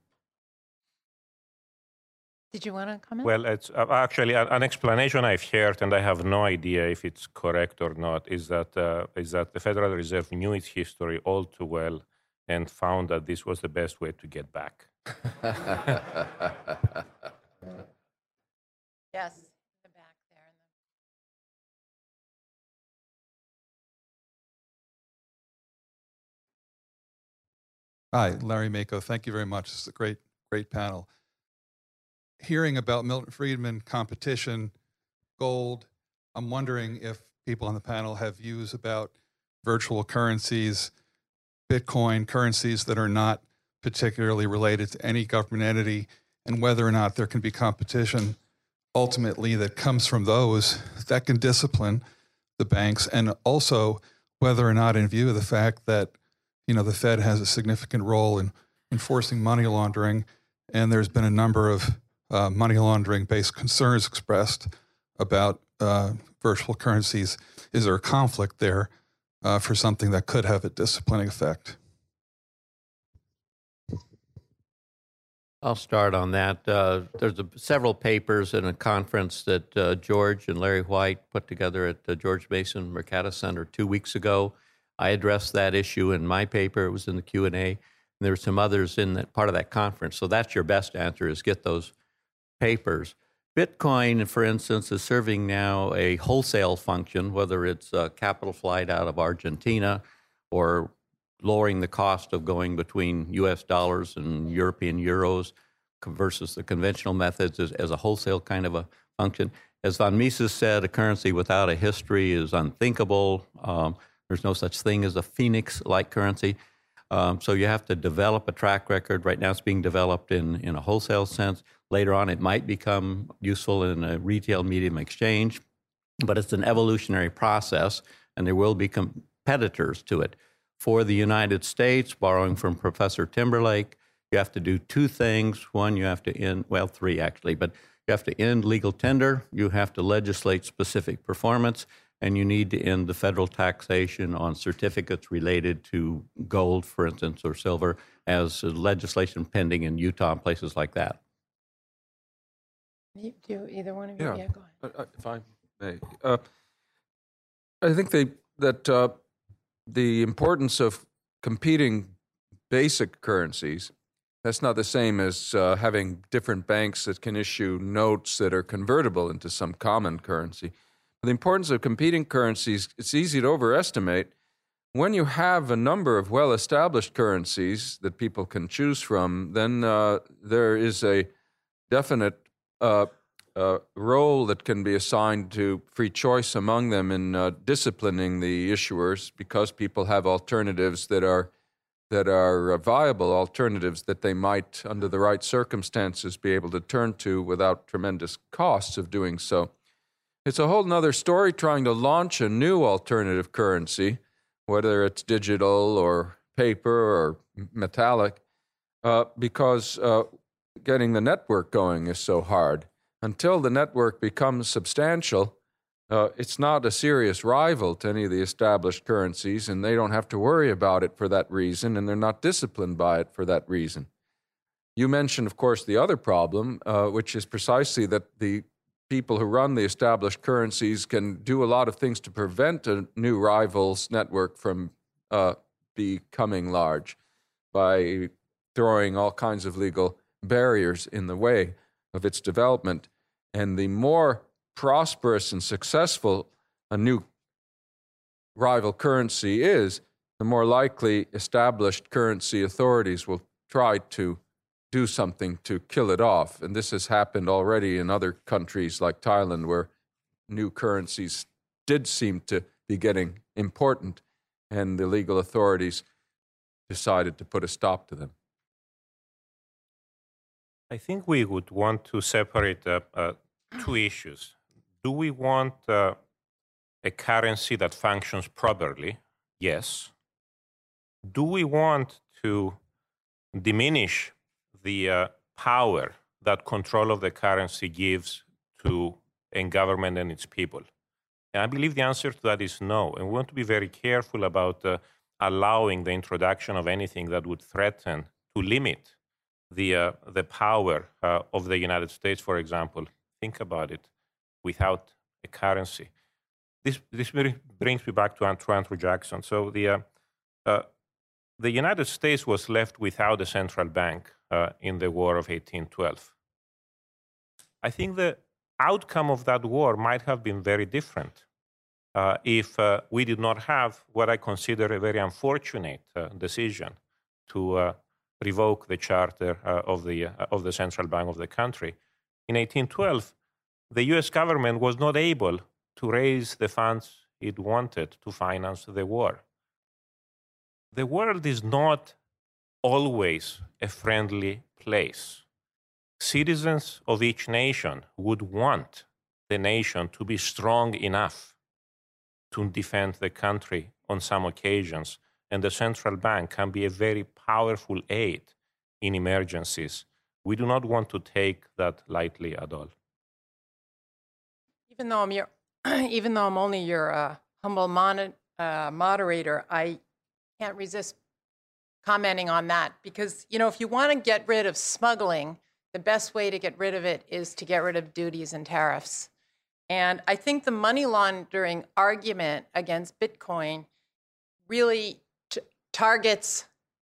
Speaker 1: Did you want to comment?
Speaker 4: Well, it's uh, actually an, an explanation I've heard, and I have no idea if it's correct or not. Is that uh, is that the Federal Reserve knew its history all too well and found that this was the best way to get back.
Speaker 1: yes, the back there.
Speaker 7: Hi, Larry Mako. Thank you very much. It's a great, great panel. Hearing about Milton Friedman competition, gold, I'm wondering if people on the panel have views about virtual currencies, Bitcoin, currencies that are not particularly related to any government entity, and whether or not there can be competition ultimately that comes from those that can discipline the banks, and also whether or not, in view of the fact that you know, the Fed has a significant role in enforcing money laundering, and there's been a number of uh, money laundering based concerns expressed about uh, virtual currencies. Is there a conflict there uh, for something that could have a disciplining effect?
Speaker 2: I'll start on that. Uh, there's a, several papers in a conference that uh, George and Larry White put together at the George Mason Mercatus Center two weeks ago. I addressed that issue in my paper. It was in the Q and A. There were some others in that part of that conference. So that's your best answer: is get those papers. Bitcoin, for instance, is serving now a wholesale function, whether it's a capital flight out of Argentina or lowering the cost of going between US dollars and European euros versus the conventional methods as, as a wholesale kind of a function. As Von Mises said, a currency without a history is unthinkable. Um, there's no such thing as a phoenix like currency. Um, so you have to develop a track record. Right now, it's being developed in, in a wholesale sense. Later on, it might become useful in a retail medium exchange, but it's an evolutionary process, and there will be competitors to it. For the United States, borrowing from Professor Timberlake, you have to do two things. One, you have to end, well, three actually, but you have to end legal tender, you have to legislate specific performance, and you need to end the federal taxation on certificates related to gold, for instance, or silver, as legislation pending in Utah and places like that.
Speaker 1: You- Do either one of you?
Speaker 3: Yeah.
Speaker 1: Yeah, go ahead.
Speaker 3: Uh, uh, If I may. Uh, I think they, that uh, the importance of competing basic currencies that's not the same as uh, having different banks that can issue notes that are convertible into some common currency. The importance of competing currencies, it's easy to overestimate. When you have a number of well established currencies that people can choose from, then uh, there is a definite uh, uh, role that can be assigned to free choice among them in uh, disciplining the issuers because people have alternatives that are that are uh, viable alternatives that they might, under the right circumstances, be able to turn to without tremendous costs of doing so. It's a whole other story trying to launch a new alternative currency, whether it's digital or paper or metallic, uh, because uh, getting the network going is so hard. Until the network becomes substantial, uh, it's not a serious rival to any of the established currencies, and they don't have to worry about it for that reason, and they're not disciplined by it for that reason. You mentioned, of course, the other problem, uh, which is precisely that the people who run the established currencies can do a lot of things to prevent a new rivals network from uh, becoming large by throwing all kinds of legal barriers in the way of its development. And the more prosperous and successful a new rival currency is, the more likely established currency authorities will try to do something to kill it off. And this has happened already in other countries like Thailand, where new currencies did seem to be getting important, and the legal authorities decided to put a stop to them.
Speaker 4: I think we would want to separate uh, uh, two issues do we want uh, a currency that functions properly? Yes. Do we want to diminish the uh, power that control of the currency gives to a government and its people? And I believe the answer to that is no. And we want to be very careful about uh, allowing the introduction of anything that would threaten to limit the, uh, the power uh, of the United States, for example. Think about it without a currency. This, this brings me back to Andrew Jackson. So the, uh, uh, the United States was left without a central bank uh, in the War of 1812. I think the outcome of that war might have been very different uh, if uh, we did not have what I consider a very unfortunate uh, decision to revoke the charter of, the, of the central bank of the country. In 1812, the US government was not able to raise the funds it wanted to finance the war. The world is not always a friendly place. Citizens of each nation would want the nation to be strong enough to defend the country on some occasions, and the central bank can be a very powerful aid in emergencies. We do not want to take that lightly at all
Speaker 1: even though I'm your, even though I'm only your uh, humble mon- uh, moderator, I can't resist commenting on that because you know if you want to get rid of smuggling, the best way to get rid of it is to get rid of duties and tariffs. And I think the money laundering argument against Bitcoin really t- targets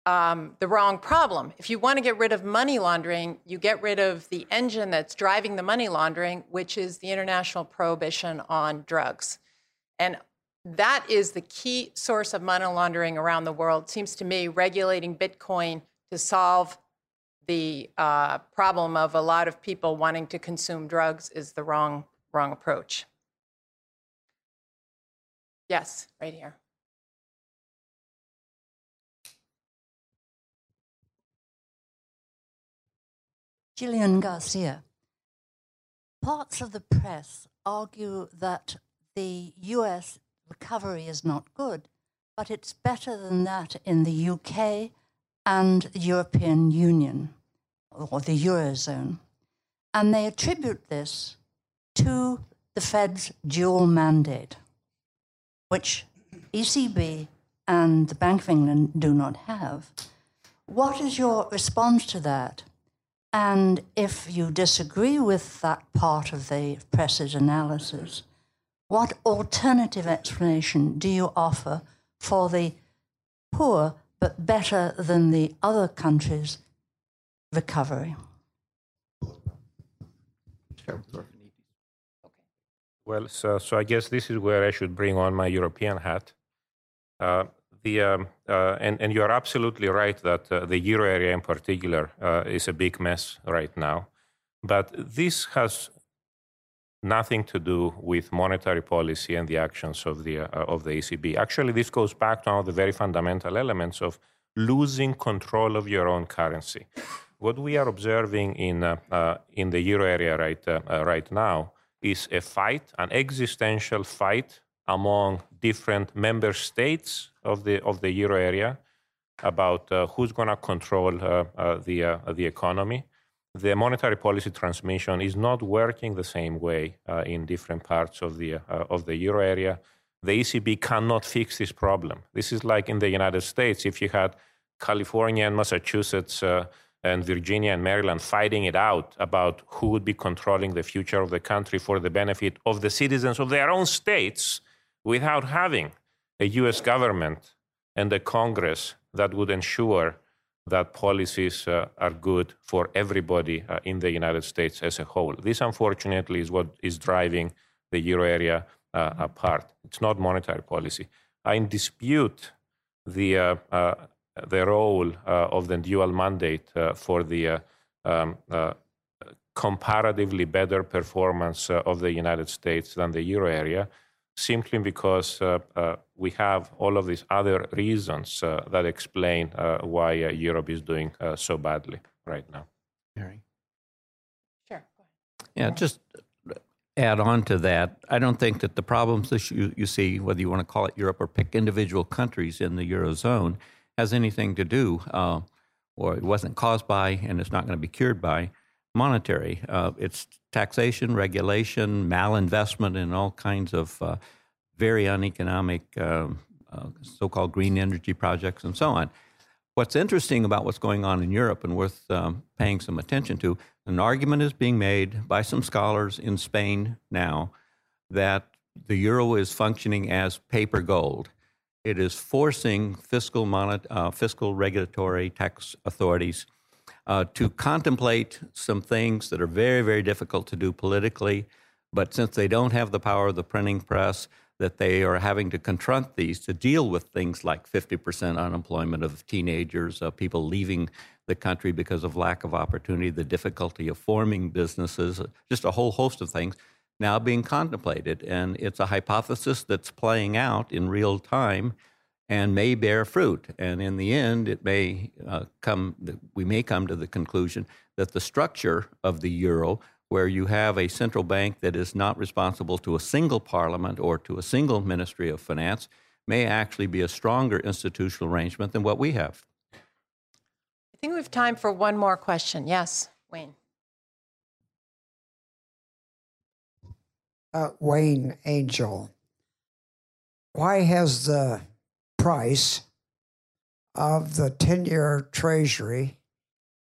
Speaker 1: um, the wrong problem. If you want to get rid of money laundering, you get rid of the engine that's driving the money laundering, which is the international prohibition on drugs. And that is the key source of money laundering around the world. It seems to me regulating Bitcoin to solve the uh, problem of a lot of people wanting to consume drugs is the wrong wrong approach. Yes, right here.
Speaker 8: Gillian Garcia. Parts of the press argue that the US recovery is not good, but it's better than mm. that in the UK and the European Union or the Eurozone. And they attribute this to the Fed's dual mandate, which ECB and the Bank of England do not have. What is your response to that? And if you disagree with that part of the press's analysis, what alternative explanation do you offer for the poor but better than the other countries recovery?
Speaker 4: Well, so, so I guess this is where I should bring on my European hat. Uh, the, um, uh, and, and you're absolutely right that uh, the euro area in particular uh, is a big mess right now. But this has nothing to do with monetary policy and the actions of the, uh, of the ECB. Actually, this goes back to one of the very fundamental elements of losing control of your own currency. What we are observing in, uh, uh, in the euro area right, right now is a fight, an existential fight among different member states of the of the euro area about uh, who's going to control uh, uh, the uh, the economy. The monetary policy transmission is not working the same way uh, in different parts of the uh, of the euro area. The ECB cannot fix this problem. This is like in the United States. If you had California and Massachusetts and Virginia and Maryland fighting it out about who would be controlling the future of the country for the benefit of the citizens of their own states without having a US government and a Congress that would ensure that policies uh, are good for everybody uh, in the United States as a whole. This, unfortunately, is what is driving the euro area uh, apart. It's not monetary policy. I dispute the uh, uh, the role uh, of the dual mandate for the um, comparatively better performance of the United States than the euro area, simply because uh, uh, we have all of these other reasons uh, that explain why Europe is doing so badly right now.
Speaker 2: Mary?
Speaker 1: Sure.
Speaker 2: Yeah, just add on to that. I don't think that the problems that you, you see, whether you want to call it Europe or pick individual countries in the Eurozone, has anything to do, uh, or it wasn't caused by, and it's not going to be cured by, monetary. Uh, it's taxation, regulation, malinvestment in all kinds of uh, very uneconomic um, uh, so called green energy projects and so on. What's interesting about what's going on in Europe and worth um, paying some attention to, an argument is being made by some scholars in Spain now that the euro is functioning as paper gold. It is forcing fiscal, monet, uh, fiscal regulatory tax authorities uh, to contemplate some things that are very, very difficult to do politically. But since they don't have the power of the printing press, that they are having to confront these to deal with things like 50% unemployment of teenagers, uh, people leaving the country because of lack of opportunity, the difficulty of forming businesses, just a whole host of things now being contemplated. And it's a hypothesis that's playing out in real time and may bear fruit. And in the end, it may uh, come, we may come to the conclusion that the structure of the euro, where you have a central bank that is not responsible to a single parliament or to a single ministry of finance, may actually be a stronger institutional arrangement than what we have.
Speaker 1: I think we have time for one more question. Yes, Wayne.
Speaker 9: uh, Wayne Angell, why has the price of the 10 year treasury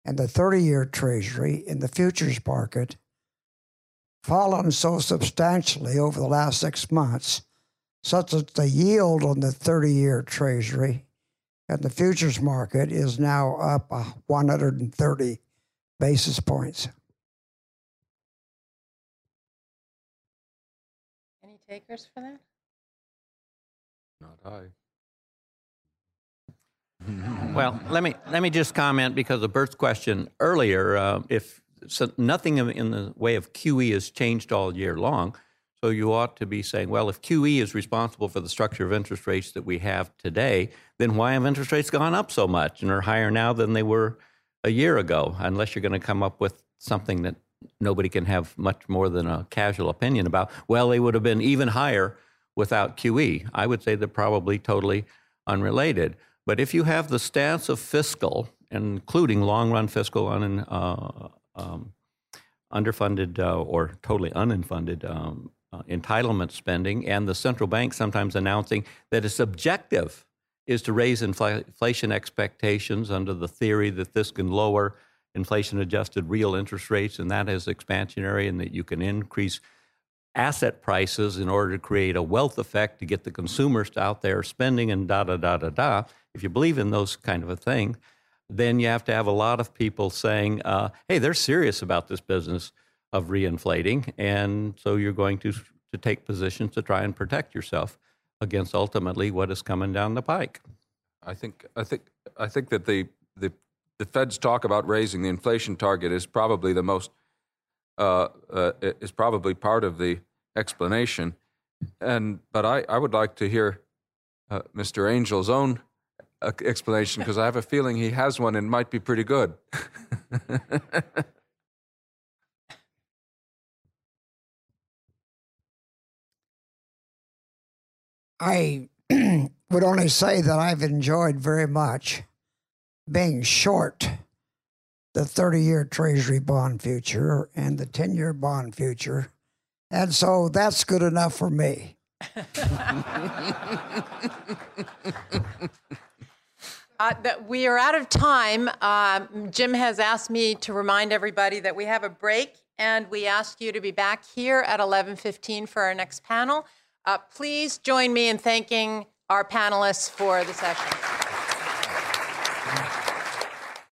Speaker 9: and the 30 year treasury in the futures market fallen so substantially over the last six months, such that the yield on the 30 year treasury and the futures market is now up 130 basis points?
Speaker 1: Any takers for that?
Speaker 3: Not I.
Speaker 2: Well, let me let me just comment because of Bert's question earlier. Uh, if so nothing in the way of QE has changed all year long, so you ought to be saying, well, if QE is responsible for the structure of interest rates that we have today, then why have interest rates gone up so much and are higher now than they were a year ago? Unless you're going to come up with something that nobody can have much more than a casual opinion about, well, they would have been even higher without QE. I would say they're probably totally unrelated. But if you have the stance of fiscal, including long run fiscal un, uh, um, underfunded uh, or totally unfunded um, uh, entitlement spending, and the central bank sometimes announcing that its objective is to raise infl- inflation expectations under the theory that this can lower inflation adjusted real interest rates, and that is expansionary, and that you can increase asset prices in order to create a wealth effect to get the consumers out there spending and da da da da da. If you believe in those kind of a thing, then you have to have a lot of people saying, uh, hey, they're serious about this business of reinflating. And so you're going to, to take positions to try and protect yourself against ultimately what is coming down the pike.
Speaker 3: I think I think I think that the the the Fed's talk about raising the inflation target is probably the most uh, uh, is probably part of the explanation. And but I, I would like to hear uh, Mr. Angell's own uh, explanation because I have a feeling he has one and might be pretty good.
Speaker 9: I would only say that I've enjoyed very much being short the 30 year Treasury bond future and the 10 year bond future. And so that's good enough for me.
Speaker 1: Uh, that we are out of time. Um, Jim has asked me to remind everybody that we have a break, and we ask you to be back here at 11:15 for our next panel. Uh, please join me in thanking our panelists for the session.